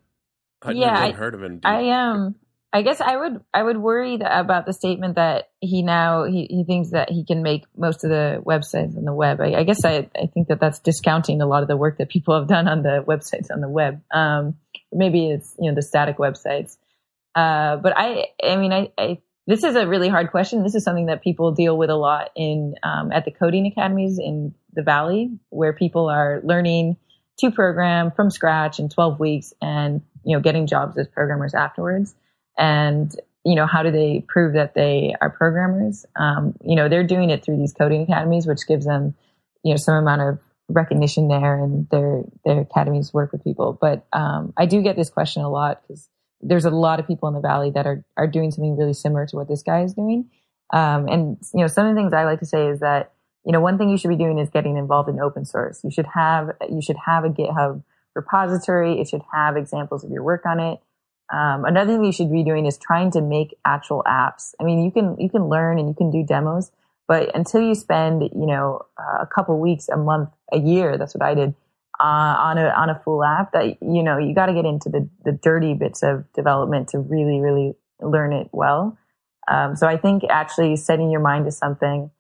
I'd Yeah, never I- even heard of Indeed. I um I guess I would I would worry that, about the statement that he now he, he thinks that he can make most of the websites on the web. I, I guess I I think that that's discounting a lot of the work that people have done on the websites on the web. Um, maybe it's you know the static websites. Uh, but I I mean I, I this is a really hard question. This is something that people deal with a lot in um, at the coding academies in the valley, where people are learning to program from scratch in 12 weeks and you know getting jobs as programmers afterwards. And you know how do they prove that they are programmers? Um, you know they're doing it through these coding academies which gives them you know some amount of recognition there and their their academies work with people. But um, i do get this question a lot because there's a lot of people in the valley that are are doing something really similar to what this guy is doing. Um, and you know some of the things i like to say is that you know one thing you should be doing is getting involved in open source. You should have you should have a github repository. It should have examples of your work on it. Um, another thing you should be doing is trying to make actual apps. I mean, you can you can learn and you can do demos, but until you spend you know a couple weeks, a month, a year, that's what I did uh, on a on a full app. That you know you got to get into the the dirty bits of development to really really learn it well. Um, so I think actually setting your mind to something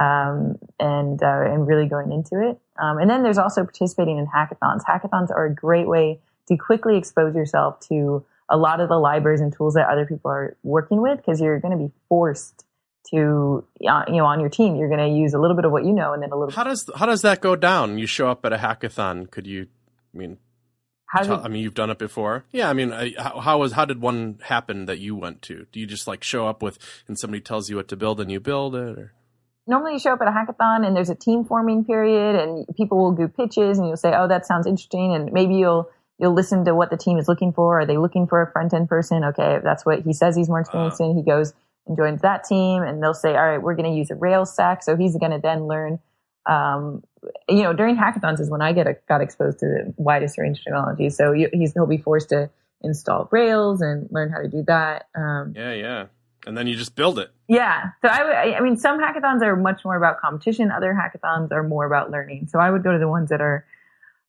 um, and uh, and really going into it. Um, and then there's also participating in hackathons. Hackathons are a great way to quickly expose yourself to a lot of the libraries and tools that other people are working with because you're going to be forced to uh, you know on your team you're going to use a little bit of what you know and then a little How does how does that go down? You show up at a hackathon. Could you I mean, How tell- it, I mean, you've done it before. Yeah, I mean, I, how, how was how did one happen that you went to? Do you just like show up with and somebody tells you what to build and you build it? Or? normally you show up at a hackathon and there's a team forming period and people will do pitches and you'll say, "Oh, that sounds interesting," and maybe you'll you'll listen to what the team is looking for. Are they looking for a front end person? Okay, if that's what he says he's more experienced in. He goes and joins that team, and they'll say, "All right, we're going to use a Rails stack." So he's going to then learn. Um, you know, during hackathons is when I get a, got exposed to the widest range of technologies. So you, he's he'll be forced to install Rails and learn how to do that. Um, Yeah, yeah. And then you just build it. yeah. So I I I mean, some hackathons are much more about competition. Other hackathons are more about learning. So I would go to the ones that are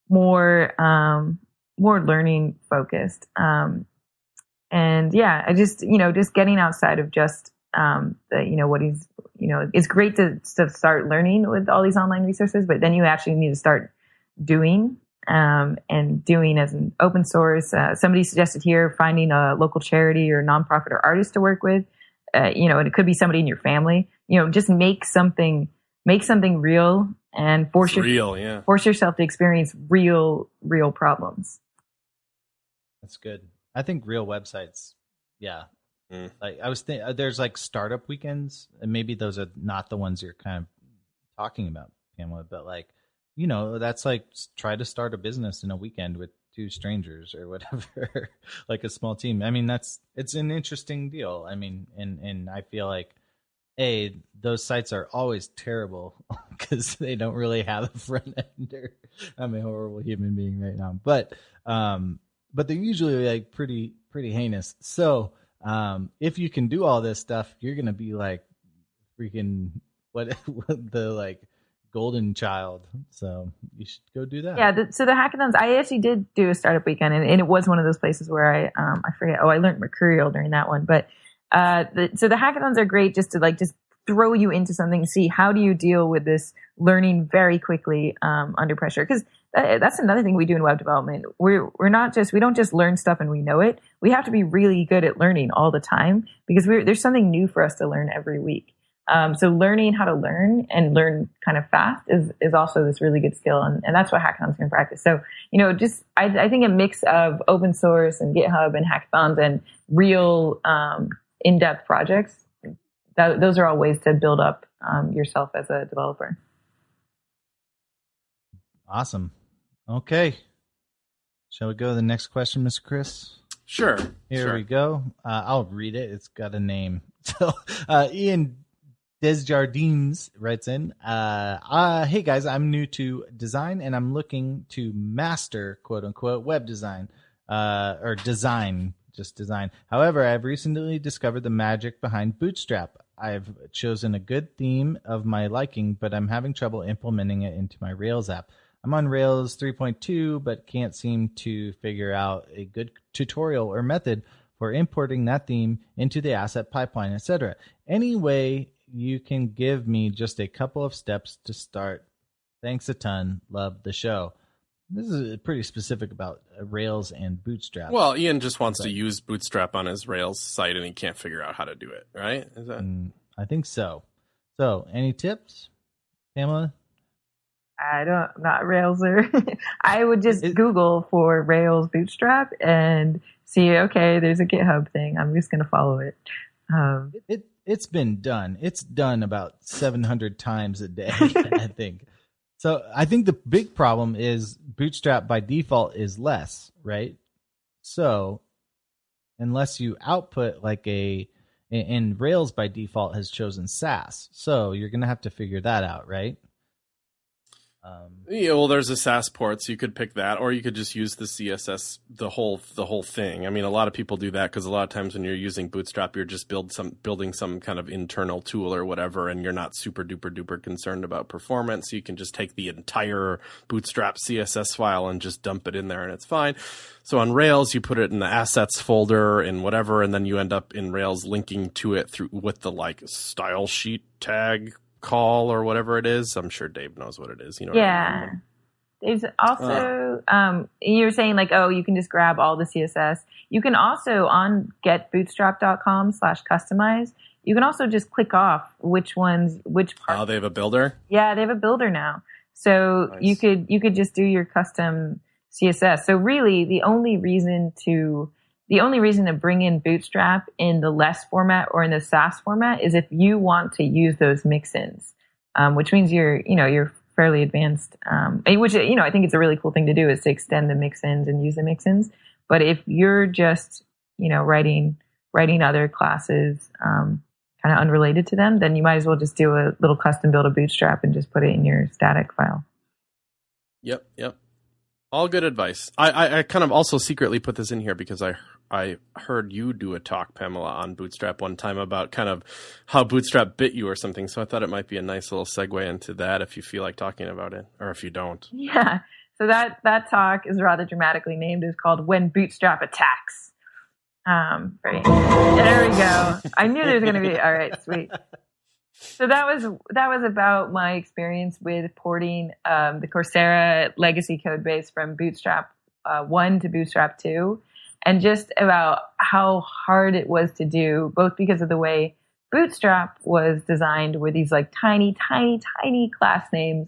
more, um, more learning focused. Um, and yeah, I just, you know, just getting outside of just, um, the, you know, what he's, you know, it's great to, to start learning with all these online resources, but then you actually need to start doing um, and doing as an open source. Uh, somebody suggested here finding a local charity or nonprofit or artist to work with. Uh, you know, and it could be somebody in your family. You know, just make something, make something real and force It's your, real, yeah. force yourself to experience real, real problems. That's good. I think real websites, yeah. Mm. Like I was thinking, there's like startup weekends, and maybe those are not the ones you're kind of talking about, Pamela. But like, you know, that's like try to start a business in a weekend with two strangers or whatever, like a small team. I mean, that's it's an interesting deal. I mean, and and I feel like a those sites are always terrible because they don't really have a front ender. I'm a horrible human being right now, but um, but they're usually like pretty pretty heinous. So um, if you can do all this stuff, you're gonna be like freaking what, the like golden child. So you should go do that. Yeah. The, so the hackathons, I actually did do a startup weekend, and, and it was one of those places where I, um, I forget. Oh, I learned Mercurial during that one. But uh, the, so the hackathons are great just to like just throw you into something. See how do you deal with this learning very quickly um, under pressure? Because that's another thing we do in web development. We're we're not just we don't just learn stuff and we know it. We have to be really good at learning all the time because there's something new for us to learn every week. Um, so learning how to learn and learn kind of fast is, is also this really good skill. And, and that's what hackathons can practice. So, you know, just, I, I think a mix of open source and GitHub and hackathons and real, um, in-depth projects, that, those are all ways to build up, um, yourself as a developer. Awesome. Okay. Shall we go to the next question, Mr. Chris? Sure. Here sure. we go. Uh, I'll read it. It's got a name. So, uh, Ian Desjardins writes in, uh, uh, Hey guys, I'm new to design and I'm looking to master quote unquote web design, uh, or design, just design. However, I've recently discovered the magic behind Bootstrap. I've chosen a good theme of my liking, but I'm having trouble implementing it into my Rails app. I'm on Rails 3.2, but can't seem to figure out a good tutorial or method for importing that theme into the asset pipeline, etc. Any way you can give me just a couple of steps to start. Thanks a ton. Love the show. This is pretty specific about uh, Rails and Bootstrap. Well, Ian just wants to use Bootstrap on his Rails site and he can't figure out how to do it, right? Is that Mm, I think so. So, any tips, Pamela? I don't, not Railser. I would just It- Google for Rails Bootstrap and see, okay, there's a GitHub thing. I'm just going to follow it. Um, It, it it's been done. It's done about 700 times a day, I think. So I think the big problem is Bootstrap by default is less, right? So unless you output like a and Rails by default has chosen Sass, so you're gonna have to figure that out, right? Um, Yeah, well, there's a Sass port, so you could pick that, or you could just use the CSS, the whole the whole thing. I mean, a lot of people do that because a lot of times when you're using Bootstrap, you're just build some building some kind of internal tool or whatever, and you're not super duper duper concerned about performance. So You can just take the entire Bootstrap CSS file and just dump it in there, and it's fine. So on Rails, you put it in the assets folder and whatever, and then you end up in Rails linking to it through with the like style sheet tag call or whatever it is. I'm sure Dave knows what it is. You know. what I yeah. mean? There's also, um, you were saying like, oh, you can just grab all the CSS. You can also on getbootstrap.com slash customize. You can also just click off which ones, which part. Oh, they have a builder. Yeah, they have a builder now. So Nice. you could you could just do your custom CSS. So really, the only reason to the only reason to bring in Bootstrap in the less format or in the Sass format is if you want to use those mixins, um, which means you're you know you're fairly advanced. Um, which you know I think it's a really cool thing to do is to extend the mixins and use the mixins. But if you're just you know writing writing other classes um, kind of unrelated to them, then you might as well just do a little custom build of Bootstrap and just put it in your static file. Yep, yep. All good advice. I, I, I, kind of also secretly put this in here because I I heard you do a talk, Pamela, on Bootstrap one time about kind of how Bootstrap bit you or something. So I thought it might be a nice little segue into that if you feel like talking about it, or if you don't. Yeah. So that that talk is rather dramatically named. It's called "When Bootstrap Attacks." Um, right. There we go. I knew there was going to be. All right, sweet. So that was that was about my experience with porting um, the Coursera legacy code base from Bootstrap uh, one to Bootstrap two, and just about how hard it was to do, both because of the way Bootstrap was designed with these like tiny, tiny, tiny class names,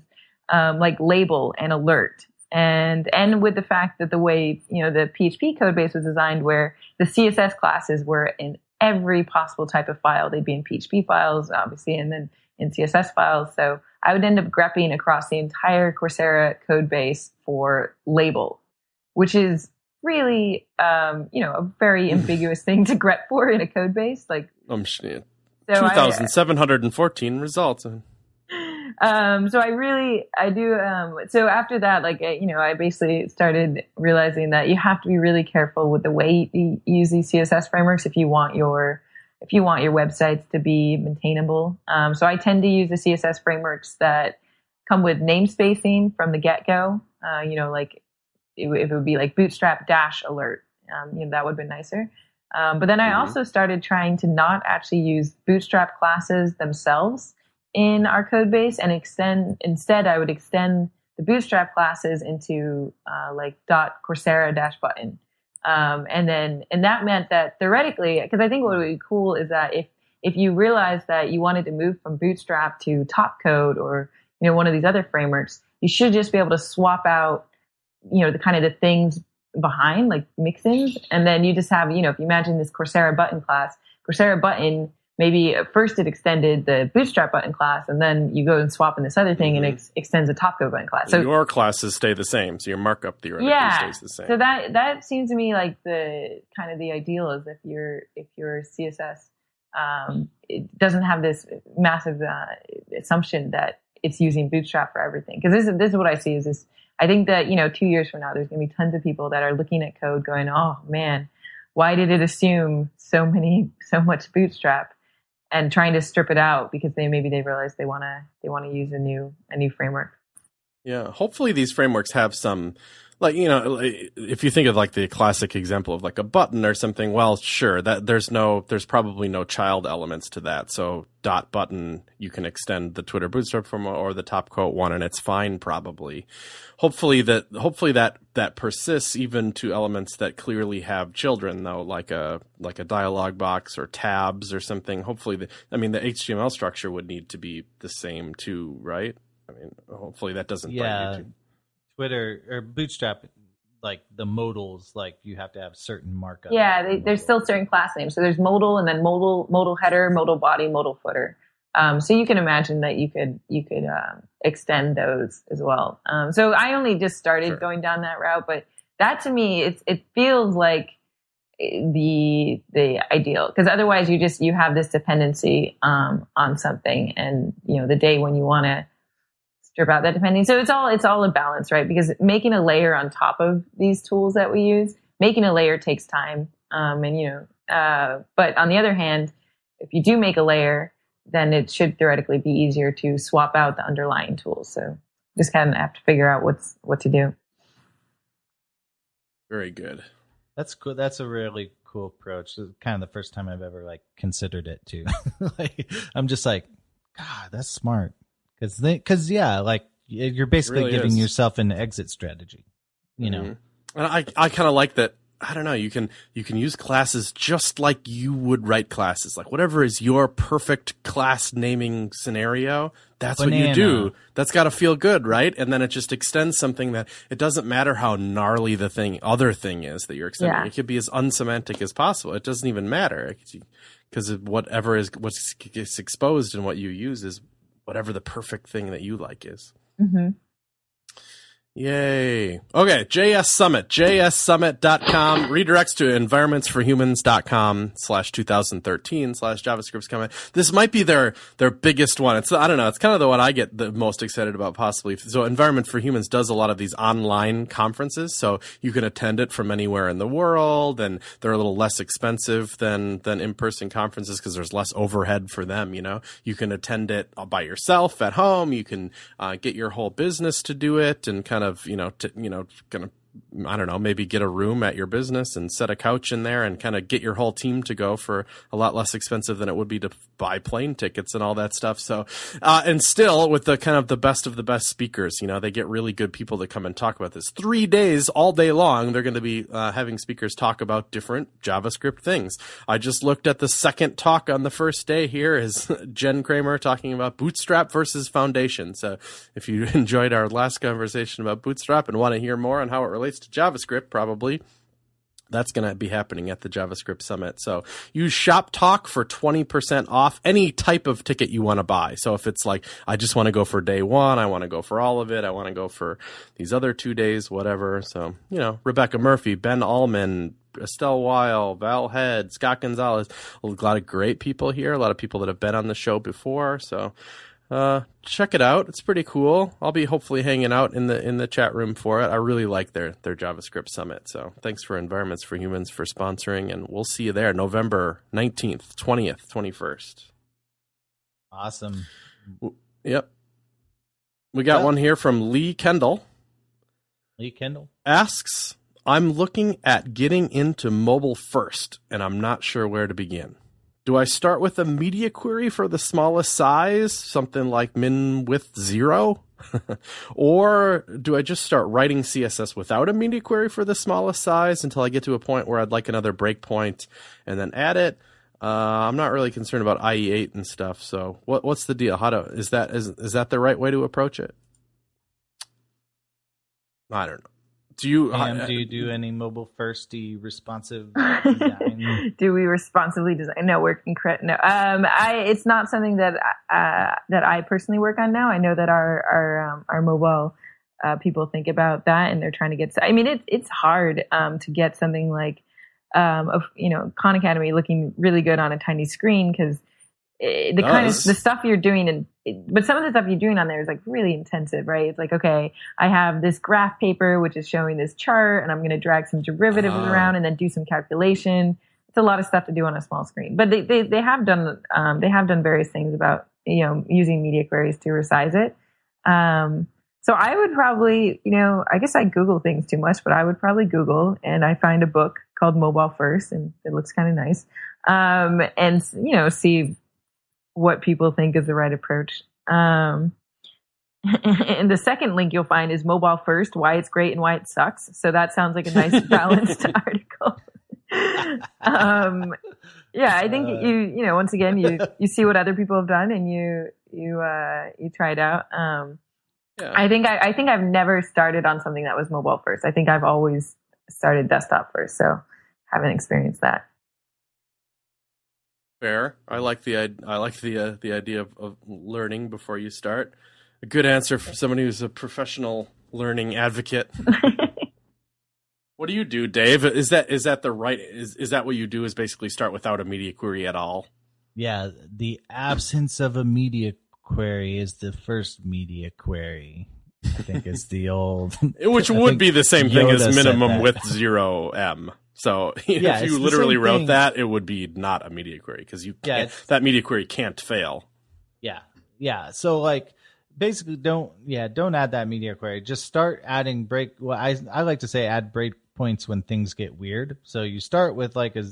um, like label and alert, and and with the fact that the way you know the PHP code base was designed, where the CSS classes were in every possible type of file. They'd be in PHP files, obviously, and then in CSS files. So I would end up grepping across the entire Coursera code base for label, which is really, um, you know, a very ambiguous thing to grep for in a code base. Like, um, so 2,714 results. Um, so I really, I do, um, so after that, like, you know, I basically started realizing that you have to be really careful with the way you use these CSS frameworks if you want your, if you want your websites to be maintainable. Um, so I tend to use the CSS frameworks that come with namespacing from the get go. Uh, you know, like it, it, would be like bootstrap dash alert. Um, you know, that would be nicer. Um, but then I mm-hmm. also started trying to not actually use bootstrap classes themselves in our code base and extend instead I would extend the bootstrap classes into uh, like dot Coursera dash button. Um, and then and that meant that theoretically, because I think what would be cool is that if if you realize that you wanted to move from Bootstrap to Topcoat or you know one of these other frameworks, you should just be able to swap out you know the kind of the things behind like mixins, and then you just have you know if you imagine this Coursera button class, Coursera button maybe at first it extended the bootstrap button class and then you go and swap in this other thing mm-hmm. and it ex- extends the Topcoat button class. So your classes stay the same so your markup theoretically yeah, stays the same. So that that seems to me like the kind of the ideal is if you're if your css um, it doesn't have this massive uh, assumption that it's using bootstrap for everything. Because this is this is what i see is this i think that you know two years from now there's going to be tons of people that are looking at code going oh man why did it assume so many so much bootstrap and trying to strip it out because they maybe they realize they want to they want to use a new a new framework. Yeah, hopefully these frameworks have some like you know if you think of like the classic example of like a button or something well sure that there's no there's probably no child elements to that. So dot button you can extend the twitter bootstrap from or the Topcoat one and it's fine probably. Hopefully that hopefully that that persists even to elements that clearly have children though like a like a dialog box or tabs or something. Hopefully the i mean the html structure would need to be the same too right i mean hopefully that doesn't yeah Twitter or Bootstrap, like the modals, like you have to have certain markup. Yeah, they, there's still certain class names. So there's modal and then modal, modal header, modal body, modal footer. Um, so you can imagine that you could you could um, extend those as well. Um, so I only just started sure. going down that route, but that to me, it's it feels like the the ideal because otherwise you just you have this dependency um, on something, and you know the day when you want to strip out that depending. So it's all it's all a balance, right? Because making a layer on top of these tools that we use, making a layer takes time. Um, and you know, uh, but on the other hand, if you do make a layer, then it should theoretically be easier to swap out the underlying tools. So just kind of have to figure out what's what to do. Very good. That's cool. That's a really cool approach. It's kind of the first time I've ever like considered it too. like I'm just like, God, that's smart. Because because yeah, like you're basically really giving is. yourself an exit strategy. You know, mm-hmm. and I I kind of like that. I don't know. You can you can use classes just like you would write classes. Like whatever is your perfect class naming scenario, that's what you do. That's got to feel good, right? And then it just extends something that it doesn't matter how gnarly the thing other thing is that you're extending. Yeah. It could be as unsemantic as possible. It doesn't even matter because whatever is what's exposed and what you use is whatever the perfect thing that you like is. hmm Yay. Okay, JS Summit, jssummit.com, redirects to environmentsforhumans.com slash 2013 slash JavaScript comment. This might be their, their biggest one. It's, I don't know, it's kind of the one I get the most excited about possibly. So Environment for Humans does a lot of these online conferences, so you can attend it from anywhere in the world, and they're a little less expensive than, than in-person conferences because there's less overhead for them, you know? You can attend it by yourself at home, you can uh, get your whole business to do it and kind of, you know, to, you know, kind of I don't know, maybe get a room at your business and set a couch in there and kind of get your whole team to go for a lot less expensive than it would be to buy plane tickets and all that stuff. So, uh, and still with the kind of the best of the best speakers, you know, they get really good people to come and talk about this. Three days all day long, they're going to be uh, having speakers talk about different JavaScript things. I just looked at the second talk on the first day here is Jen Kramer talking about Bootstrap versus Foundation. So if you enjoyed our last conversation about Bootstrap and want to hear more on how it relates to JavaScript, probably that's going to be happening at the JavaScript Summit. So use Shop Talk for 20% off any type of ticket you want to buy. So if it's like, I just want to go for day one, I want to go for all of it, I want to go for these other two days, whatever. So, you know, Rebecca Murphey, Ben Alman, Estelle Weyl, Val Head, Scott Gonzalez, a lot of great people here, a lot of people that have been on the show before. So, uh, check it out. It's pretty cool. I'll be hopefully hanging out in the in the chat room for it. I really like their their JavaScript summit. So thanks for Environments for Humans for sponsoring, and we'll see you there November nineteenth, twentieth, twenty first. Awesome. Yep. We got Yeah. one here from Lee Kendall. Lee Kendall. Asks, I'm looking at getting into mobile first, and I'm not sure where to begin. Do I start with a media query for the smallest size, something like min width zero? or do I just start writing CSS without a media query for the smallest size until I get to a point where I'd like another breakpoint and then add it? Uh, I'm not really concerned about IE8 and stuff. So what what's the deal? How to is that is is that the right way to approach it? I don't know. Do you Pam, uh, do you do any mobile firsty responsive design? do we responsibly design? No, we're incre- no. Um, I it's not something that uh, that I personally work on now. I know that our our um, our mobile uh, people think about that, and they're trying to get. I mean, it's it's hard um, to get something like um, of you know Khan Academy looking really good on a tiny screen because the kind of the stuff you're doing and but some of the stuff you're doing on there is like really intensive right? It's like okay i have this graph paper which is showing this chart and i'm going to drag some derivatives Ah. around and then do some calculation. It's a lot of stuff to do on a small screen. But they they, they have done um, they have done various things about you know using media queries to resize it. Um, so i would probably you know i guess i google things too much but i would probably google and i find a book called mobile first and it looks kind of nice. Um, and you know see what people think is the right approach. Um, and the second link you'll find is mobile first, why it's great and why it sucks. So that sounds like a nice balanced article. um, yeah, I think Uh. you you know once again you you see what other people have done and you you uh, you try it out. Um, yeah. I think I, I think I've never started on something that was mobile first. I think I've always started desktop first. So haven't experienced that. Fair. I like the I like the uh, the idea of, of learning before you start. A good answer from someone who's a professional learning advocate. what do you do, Dave? Is that is that the right is is that what you do? Is basically start without a media query at all? Yeah, the absence of a media query is the first media query. I think it's the old. Which would think be the same thing Yoda as minimum that. with zero m. So Yeah, if you literally wrote thing. that, it would be not a media query because you Yeah, can't, that media query can't fail. Yeah, yeah. So like, basically, don't yeah, don't add that media query. Just start adding break. Well, I I like to say add break points when things get weird. So you start with like a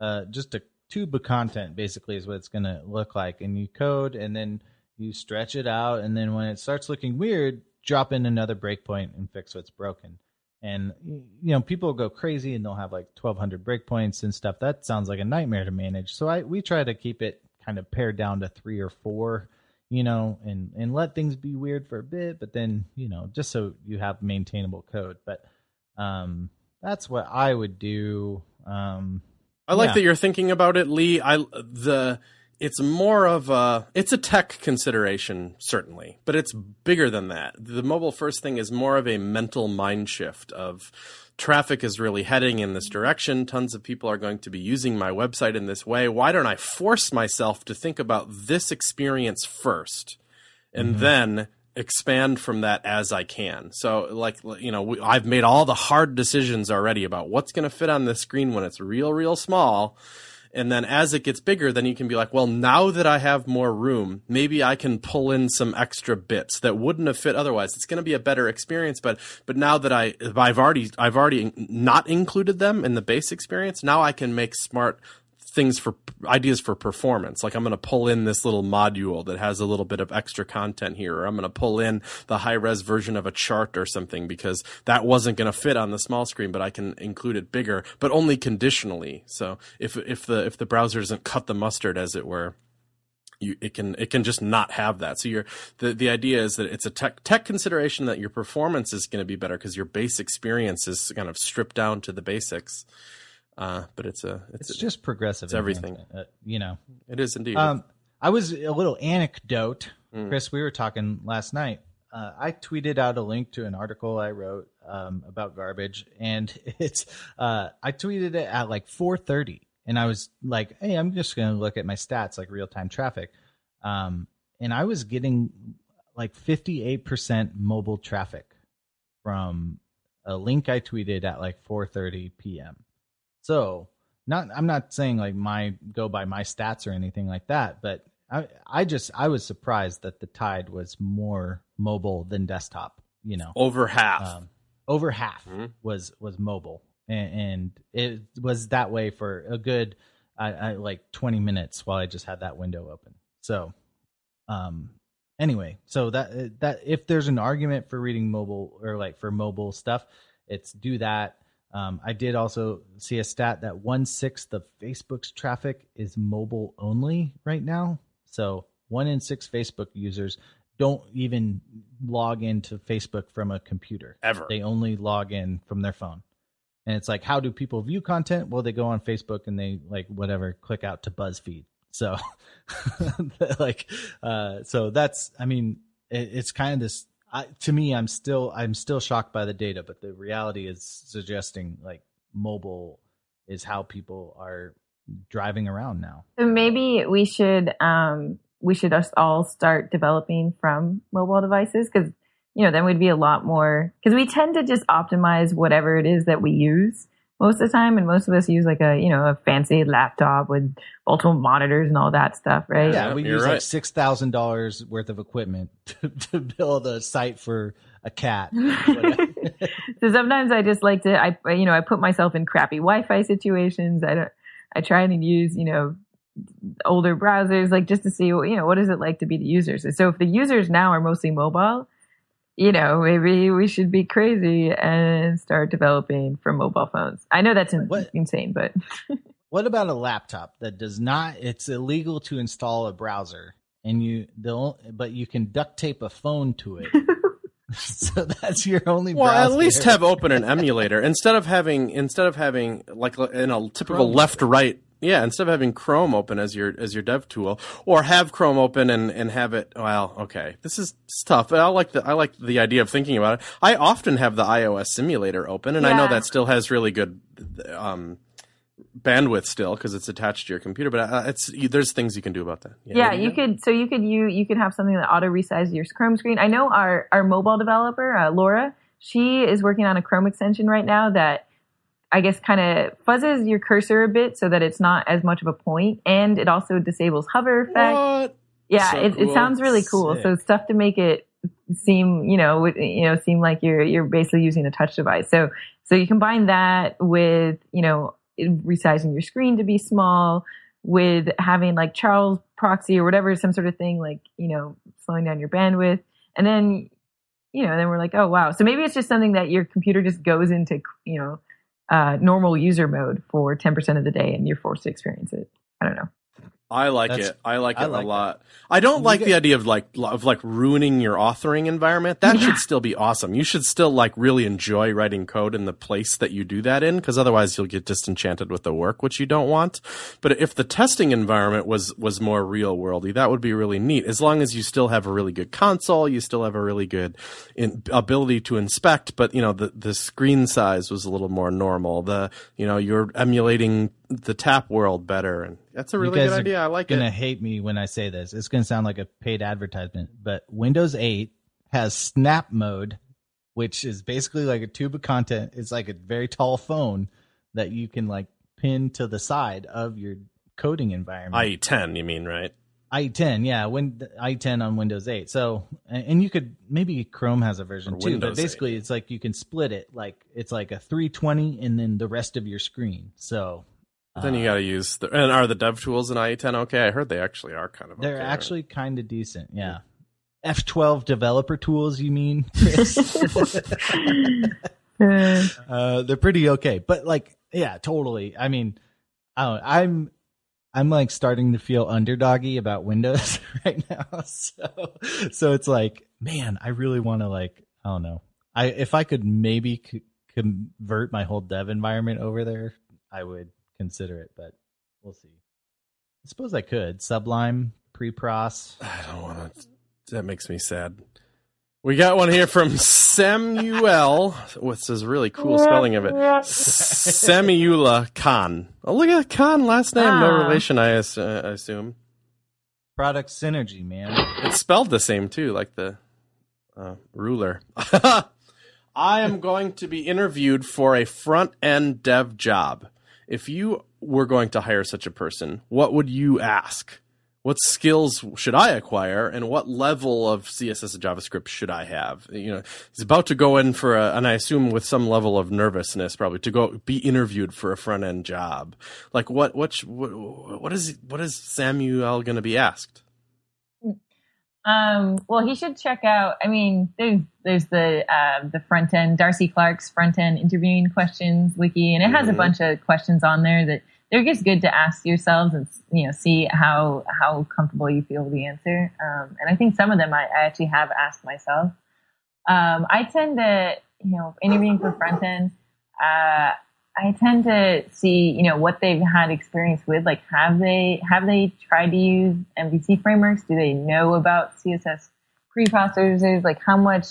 uh, just a tube of content basically is what it's gonna look like, and you code, and then you stretch it out, and then when it starts looking weird, drop in another breakpoint and fix what's broken. And you know people go crazy and they'll have like 1200 breakpoints and stuff that sounds like a nightmare to manage so i we try to keep it kind of pared down to three or four you know and and let things be weird for a bit but then you know just so you have maintainable code but um that's what i would do um I like Yeah. that you're thinking about it, Lee. I the it's more of a it's a tech consideration certainly, but it's bigger than that. The mobile first thing is more of a mental mind shift of traffic is really heading in this direction. Tons of people are going to be using my website in this way. Why don't I force myself to think about this experience first and mm-hmm. then expand from that as I can. So like you know, we, I've made all the hard decisions already about what's going to fit on the screen when it's real real small. And then as it gets bigger, then you can be like, well, now that I have more room, maybe I can pull in some extra bits that wouldn't have fit otherwise. It's going to be a better experience, but but now that I I've already I've already not included them in the base experience, now I can make smart things for ideas for performance. Like I'm going to pull in this little module that has a little bit of extra content here, or I'm going to pull in the high res version of a chart or something because that wasn't going to fit on the small screen, but I can include it bigger, but only conditionally. So if if the if the browser doesn't cut the mustard, as it were. You, it can it can just not have that. So you're the the idea is that it's a tech tech consideration that your performance is going to be better because your base experience is kind of stripped down to the basics. Uh, but it's a it's, it's just progressive it's everything. uh, you know it is indeed. Um, I was a little anecdote, Mm. Chris. We were talking last night. Uh, I tweeted out a link to an article I wrote um, about garbage, and it's uh, I tweeted it at like 4:30, and I was like, "Hey, I'm just going to look at my stats, like real time traffic," um, and I was getting like 58% mobile traffic from a link I tweeted at like 4:30 p.m. So not I'm not saying like my go by my stats or anything like that, but I I just I was surprised that the tide was more mobile than desktop. You know, over half. um, over half Mhm. was was mobile, and, and it was that way for a good I, I like 20 minutes while I just had that window open. So, um, anyway, so that that if there's an argument for reading mobile or like for mobile stuff, it's do that. Um, I did also see a stat that one sixth of Facebook's traffic is mobile only right now. So one in six Facebook users don't even log into Facebook from a computer. Ever. They only log in from their phone. And it's like, how do people view content? Well, they go on Facebook and they like whatever, click out to BuzzFeed. So, like, uh, so that's, I mean, it, it's kind of this. I, to me, I'm still, I'm still shocked by the data, but the reality is suggesting like mobile is how people are driving around now. So maybe we should um, we should us all start developing from mobile devices because you know then we'd be a lot more because we tend to just optimize whatever it is that we use most of the time, and most of us use like a you know a fancy laptop with multiple monitors and all that stuff, right? Yeah, Yeah, we you're use like six thousand dollars worth of equipment to, to build a site for a cat. so sometimes I just like to, I you know, I put myself in crappy Wi-Fi situations. I don't, I try and use you know older browsers like just to see you know what is it like to be the users. So if the users now are mostly mobile, you know, maybe we should be crazy and start developing for mobile phones. I know that's in, What- insane, but what about a laptop that does not? It's illegal to install a browser, and you the but you can duct tape a phone to it. so that's your only. well, at least have open an emulator instead of having instead of having like in a typical Chrome. left right. Yeah, instead of having Chrome open as your as your dev tool, or have Chrome open and, and have it. Well, okay, this is it's tough, but I like the I like the idea of thinking about it. I often have the iOS simulator open, and I know that still has really good um, bandwidth still because it's attached to your computer. But uh, it's you, there's things you can do about that. yeah, you could. So you could you you could have something that auto resizes your Chrome screen. I know our our mobile developer uh, Laura, she is working on a Chrome extension right now that I guess kind of fuzzes your cursor a bit so that it's not as much of a point, and it also disables hover effect. What? Yeah, So it, it sounds really cool. Sick. So stuff to make it seem, you know, you know, seem like you're you're basically using a touch device. So so you combine that with, you know, resizing your screen to be small, with having like Charles proxy or whatever, some sort of thing like, you know, slowing down your bandwidth, and then you know, then we're like, oh wow. So maybe it's just something that your computer just goes into, you know, uh, normal user mode for 10% of the day and you're forced to experience it. I don't know. I like That's- it. I like I it like a lot. I don't like get- the idea of like of like ruining your authoring environment. That Yeah. should still be awesome. You should still like really enjoy writing code in the place that you do that in because otherwise you'll get disenchanted with the work which you don't want. But if the testing environment was was more real worldy, that would be really neat. As long as you still have a really good console, you still have a really good in, ability to inspect, but you know the the screen size was a little more normal. The you know you're emulating the tap world better and that's a really good idea. I like gonna it. Gonna hate me when I say this. It's gonna sound like a paid advertisement, but Windows 8 has Snap Mode, which is basically like a tube of content. It's like a very tall phone that you can like pin to the side of your coding environment. IE10, you mean, right? IE10, yeah, when IE10 on Windows 8. So, and you could maybe Chrome has a version Or too, Windows but basically it's like you can split it. Like it's like a 320 and then the rest of your screen. So then you got to use the and are the dev tools in IE10 okay? I heard they actually are kind of. They're okay, right? actually kind of decent. Yeah. F12 developer tools, you mean? Uh, uh, they're pretty okay, but like, yeah, totally. I mean, I don't, I'm, I'm like starting to feel underdoggy about Windows right now. So, so it's like, man, I really want to like, I don't know. I if I could maybe c- convert my whole dev environment over there, I would consider it, but we'll see. I suppose I could Sublime Prepros. I don't want to. That makes me sad. We got one here from Samuel. What's his really cool spelling of it? Samuela Khan. Oh, look at Khan last name. No Ah. relation, I, ass- uh, I assume. Product synergy, man. It's spelled the same too, like the uh, ruler. I am going to be interviewed for a front end dev job. If you were going to hire such a person, what would you ask? What skills should I acquire, and what level of CSS and JavaScript should I have? You know, he's about to go in for a, and I assume with some level of nervousness, probably to go be interviewed for a front end job. Like, what, what, what, what is, what is Samuel going to be asked? Um, well, he should check out. I mean, there's there's the uh, the front end Darcy Clarke's front end interviewing questions wiki, and it has a Mhm. bunch of questions on there that they're just good to ask yourselves and you know see how how comfortable you feel with the answer. Um, and I think some of them I, I actually have asked myself. Um, I tend to you know interviewing for front end. Uh, I tend to see, you know, what they've had experience with. Like, have they have they tried to use MVC frameworks? Do they know about CSS preprocessors? Like, how much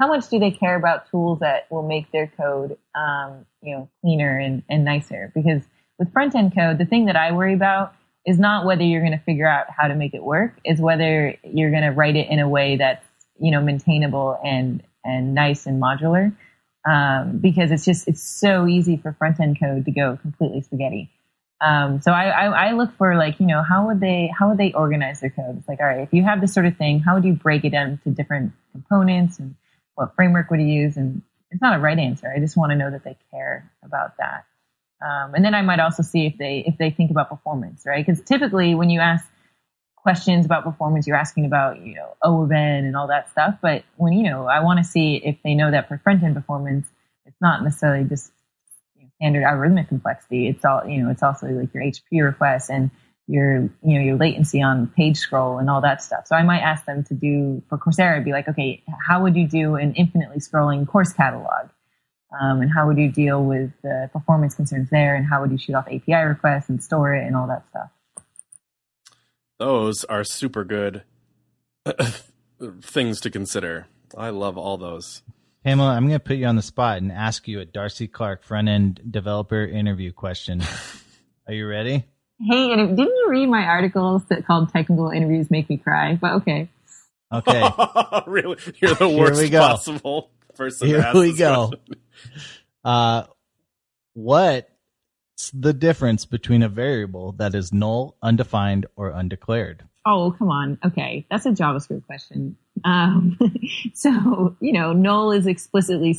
how much do they care about tools that will make their code, um, you know, cleaner and, and nicer? Because with front end code, the thing that I worry about is not whether you're going to figure out how to make it work, is whether you're going to write it in a way that's you know maintainable and and nice and modular um, because it's just it's so easy for front end code to go completely spaghetti. Um, so I, I, I look for like you know how would they how would they organize their code? It's like all right, if you have this sort of thing, how would you break it down to different components and what framework would you use? And it's not a right answer. I just want to know that they care about that. Um, and then I might also see if they if they think about performance, right? Because typically when you ask questions about performance, you're asking about, you know, O of N and all that stuff. But when, you know, I want to see if they know that for front end performance, it's not necessarily just you know, standard algorithmic complexity. It's all, you know, it's also like your HP requests and your, you know, your latency on page scroll and all that stuff. So I might ask them to do for Coursera, be like, okay, how would you do an infinitely scrolling course catalog? Um, and how would you deal with the performance concerns there? And how would you shoot off API requests and store it and all that stuff? Those are super good things to consider. I love all those. Pamela, I'm going to put you on the spot and ask you a Darcy Clarke front end developer interview question. Are you ready? Hey, and didn't you read my articles that called "Technical Interviews Make Me Cry"? But okay, Okay. really, you're the worst we go. possible person. to Here we this go. question. Uh, what's the difference between a variable that is null, undefined, or undeclared? oh come on, okay, that's a JavaScript question. Um, so you know, null is explicitly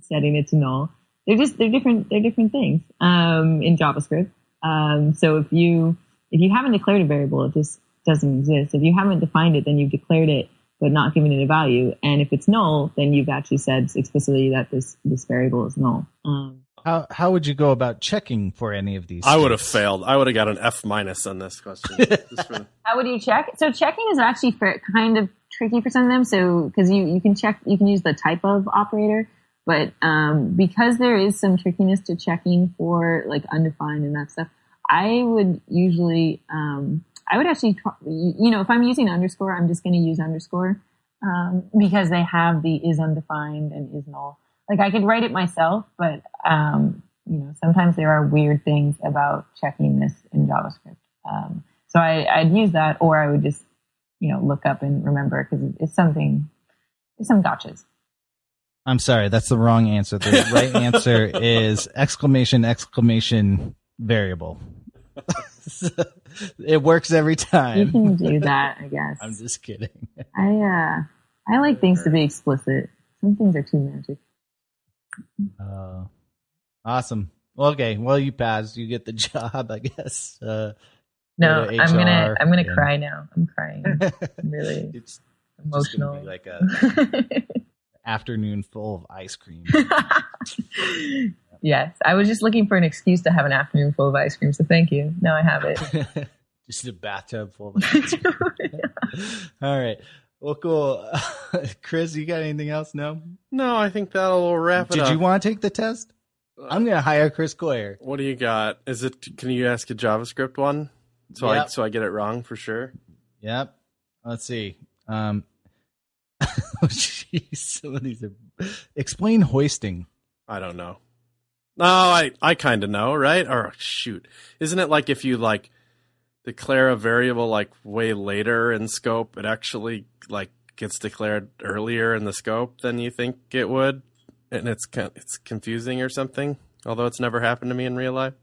setting it to null. They're just they're different. They're different things um, in JavaScript. Um, so if you if you haven't declared a variable, it just doesn't exist. If you haven't defined it, then you've declared it but not given it a value. And if it's null, then you've actually said explicitly that this this variable is null. Um, How how would you go about checking for any of these? I would have failed. I would have got an F minus on this question. For- How would you check? So checking is actually for, kind of tricky for some of them. So because you you can check, you can use the type of operator, but um, because there is some trickiness to checking for like undefined and that stuff, I would usually um, I would actually try, you you know if I'm using underscore, I'm just going to use underscore um, because they have the is undefined and is null. Like I could write it myself, but um, you know sometimes there are weird things about checking this in JavaScript. Um, so I, I'd use that, or I would just, you know, look up and remember because it's something, there's some gotchas. I'm sorry, that's the wrong answer. The right answer is exclamation exclamation variable. it works every time. You can do that, I guess. I'm just kidding. I, uh, I like things to be explicit. Some things are too magic. Uh, awesome. Well, okay. Well, you passed. You get the job, I guess. Uh, No, Go I'm gonna, I'm gonna and- cry now. I'm crying. I'm really it's just emotional. be like a afternoon full of ice cream. yes, I was just looking for an excuse to have an afternoon full of ice cream. So thank you. Now I have it. just a bathtub full of ice cream. All right. Well, cool. Chris, you got anything else? No. no, I think that'll wrap it up. Did up. you want to take the test? I'm gonna hire Chris Coyier. what do you got? Is it? Can you ask a JavaScript one? So I so I get it wrong for sure. Yep. Let's see. Um, oh, jeez, some of these are. Explain hoisting. I don't know. No, I I kind of know, right? Or shoot, isn't it like if you like declare a variable like way later in scope, it actually like gets declared earlier in the scope than you think it would, and it's it's confusing or something. Although it's never happened to me in real life.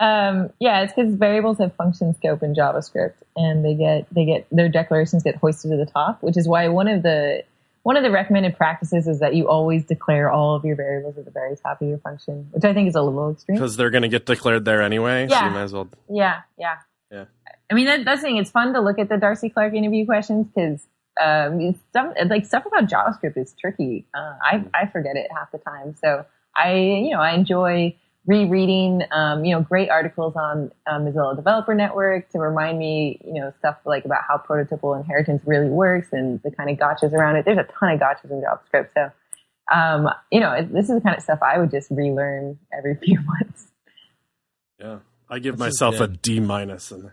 Um, yeah, it's because variables have function scope in JavaScript, and they get they get their declarations get hoisted to the top, which is why one of the one of the recommended practices is that you always declare all of your variables at the very top of your function, which I think is a little extreme. Because they're going to get declared there anyway, so Yeah. you might as well. Yeah, yeah, Yeah. I mean, that, that's the thing. It's fun to look at the Darcy Clarke interview questions because um, stuff like stuff about JavaScript is tricky. Uh, I I forget it half the time, so I you know I enjoy rereading um, you know great articles on um, Mozilla Developer Network to remind me you know stuff like about how prototypal inheritance really works and the kind of gotchas around it. There's a ton of gotchas in JavaScript, so um, you know this is the kind of stuff I would just relearn every few months. Yeah, I give This myself a D minus. And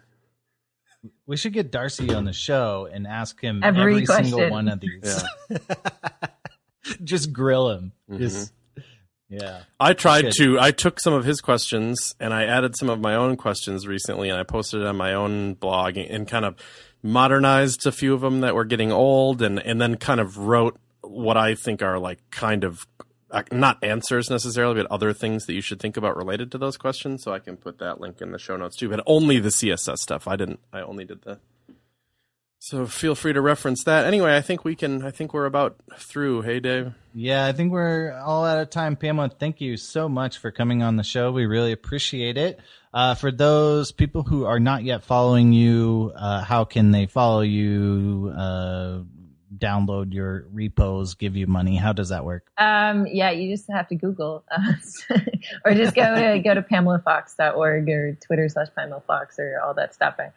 We should get Darcy on the show and ask him Every every, single one of these. Just grill him. Mhm. Just yeah. I tried to. I took some of his questions and I added some of my own questions recently, and I posted it on my own blog and kind of modernized a few of them that were getting old, and and then kind of wrote what I think are like kind of not answers necessarily, but other things that you should think about related to those questions. So I can put that link in the show notes too. But only the CSS stuff. I didn't. I only did the. So feel free to reference that. Anyway, I think we can. I think we're about through. Hey, Dave. Yeah, I think we're all out of time. Pamela, thank you so much for coming on the show. We really appreciate it. Uh, for those people who are not yet following you, uh, how can they follow you, uh, download your repos, give you money? How does that work? Um, yeah, you just have to Google us or just go to go to pamelafox.org or Twitter slash Pamela Fox or all that stuff. I,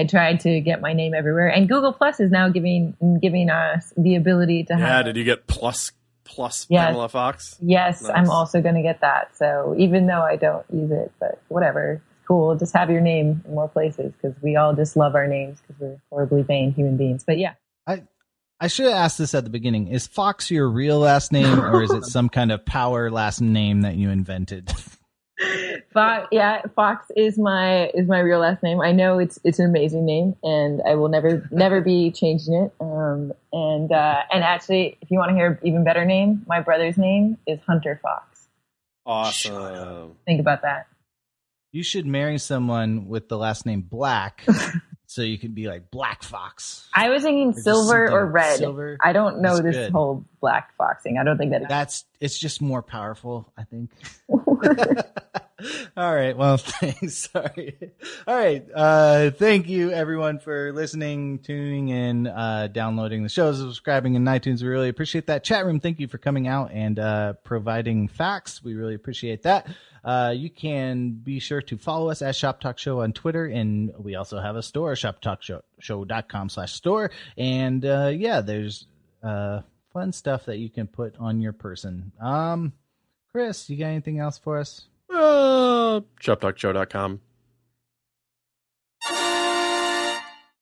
I tried to get my name everywhere, and Google Plus is now giving giving us the ability to Yeah. have. Did you get plus plus Yes. Pamela Fox? Yes, Nice. I'm also going to get that. So even though I don't use it, but whatever, it's cool. Just have your name in more places because we all just love our names because we're horribly vain human beings. But yeah. I I should have asked this at the beginning. Is Fox your real last name, or is it some kind of power last name that you invented? Fox, yeah, Fox is my is my real last name. I know it's it's an amazing name, and I will never never be changing it. Um, and uh, and actually, if you want to hear an even better name, my brother's name is Hunter Fox. Awesome. Think about that. You should marry someone with the last name Black, so you can be like Black Fox. I was thinking just silver or red. silver. I don't know this good. whole black foxing. I don't think that. That's it's just more powerful, I think. All right. Well, thanks. Sorry. All right. Uh, thank you everyone for listening, tuning in, uh, downloading the shows, subscribing in iTunes. We really appreciate that. Chat room. Thank you for coming out and, uh, providing facts. We really appreciate that. Uh, you can be sure to follow us at Shop Talk Show on Twitter, and we also have a store, shoptalkshow.com slash store. And, uh, yeah, there's, uh, fun stuff that you can put on your person. Um, Chris, you got anything else for us? Uh, shoptalkshow.com.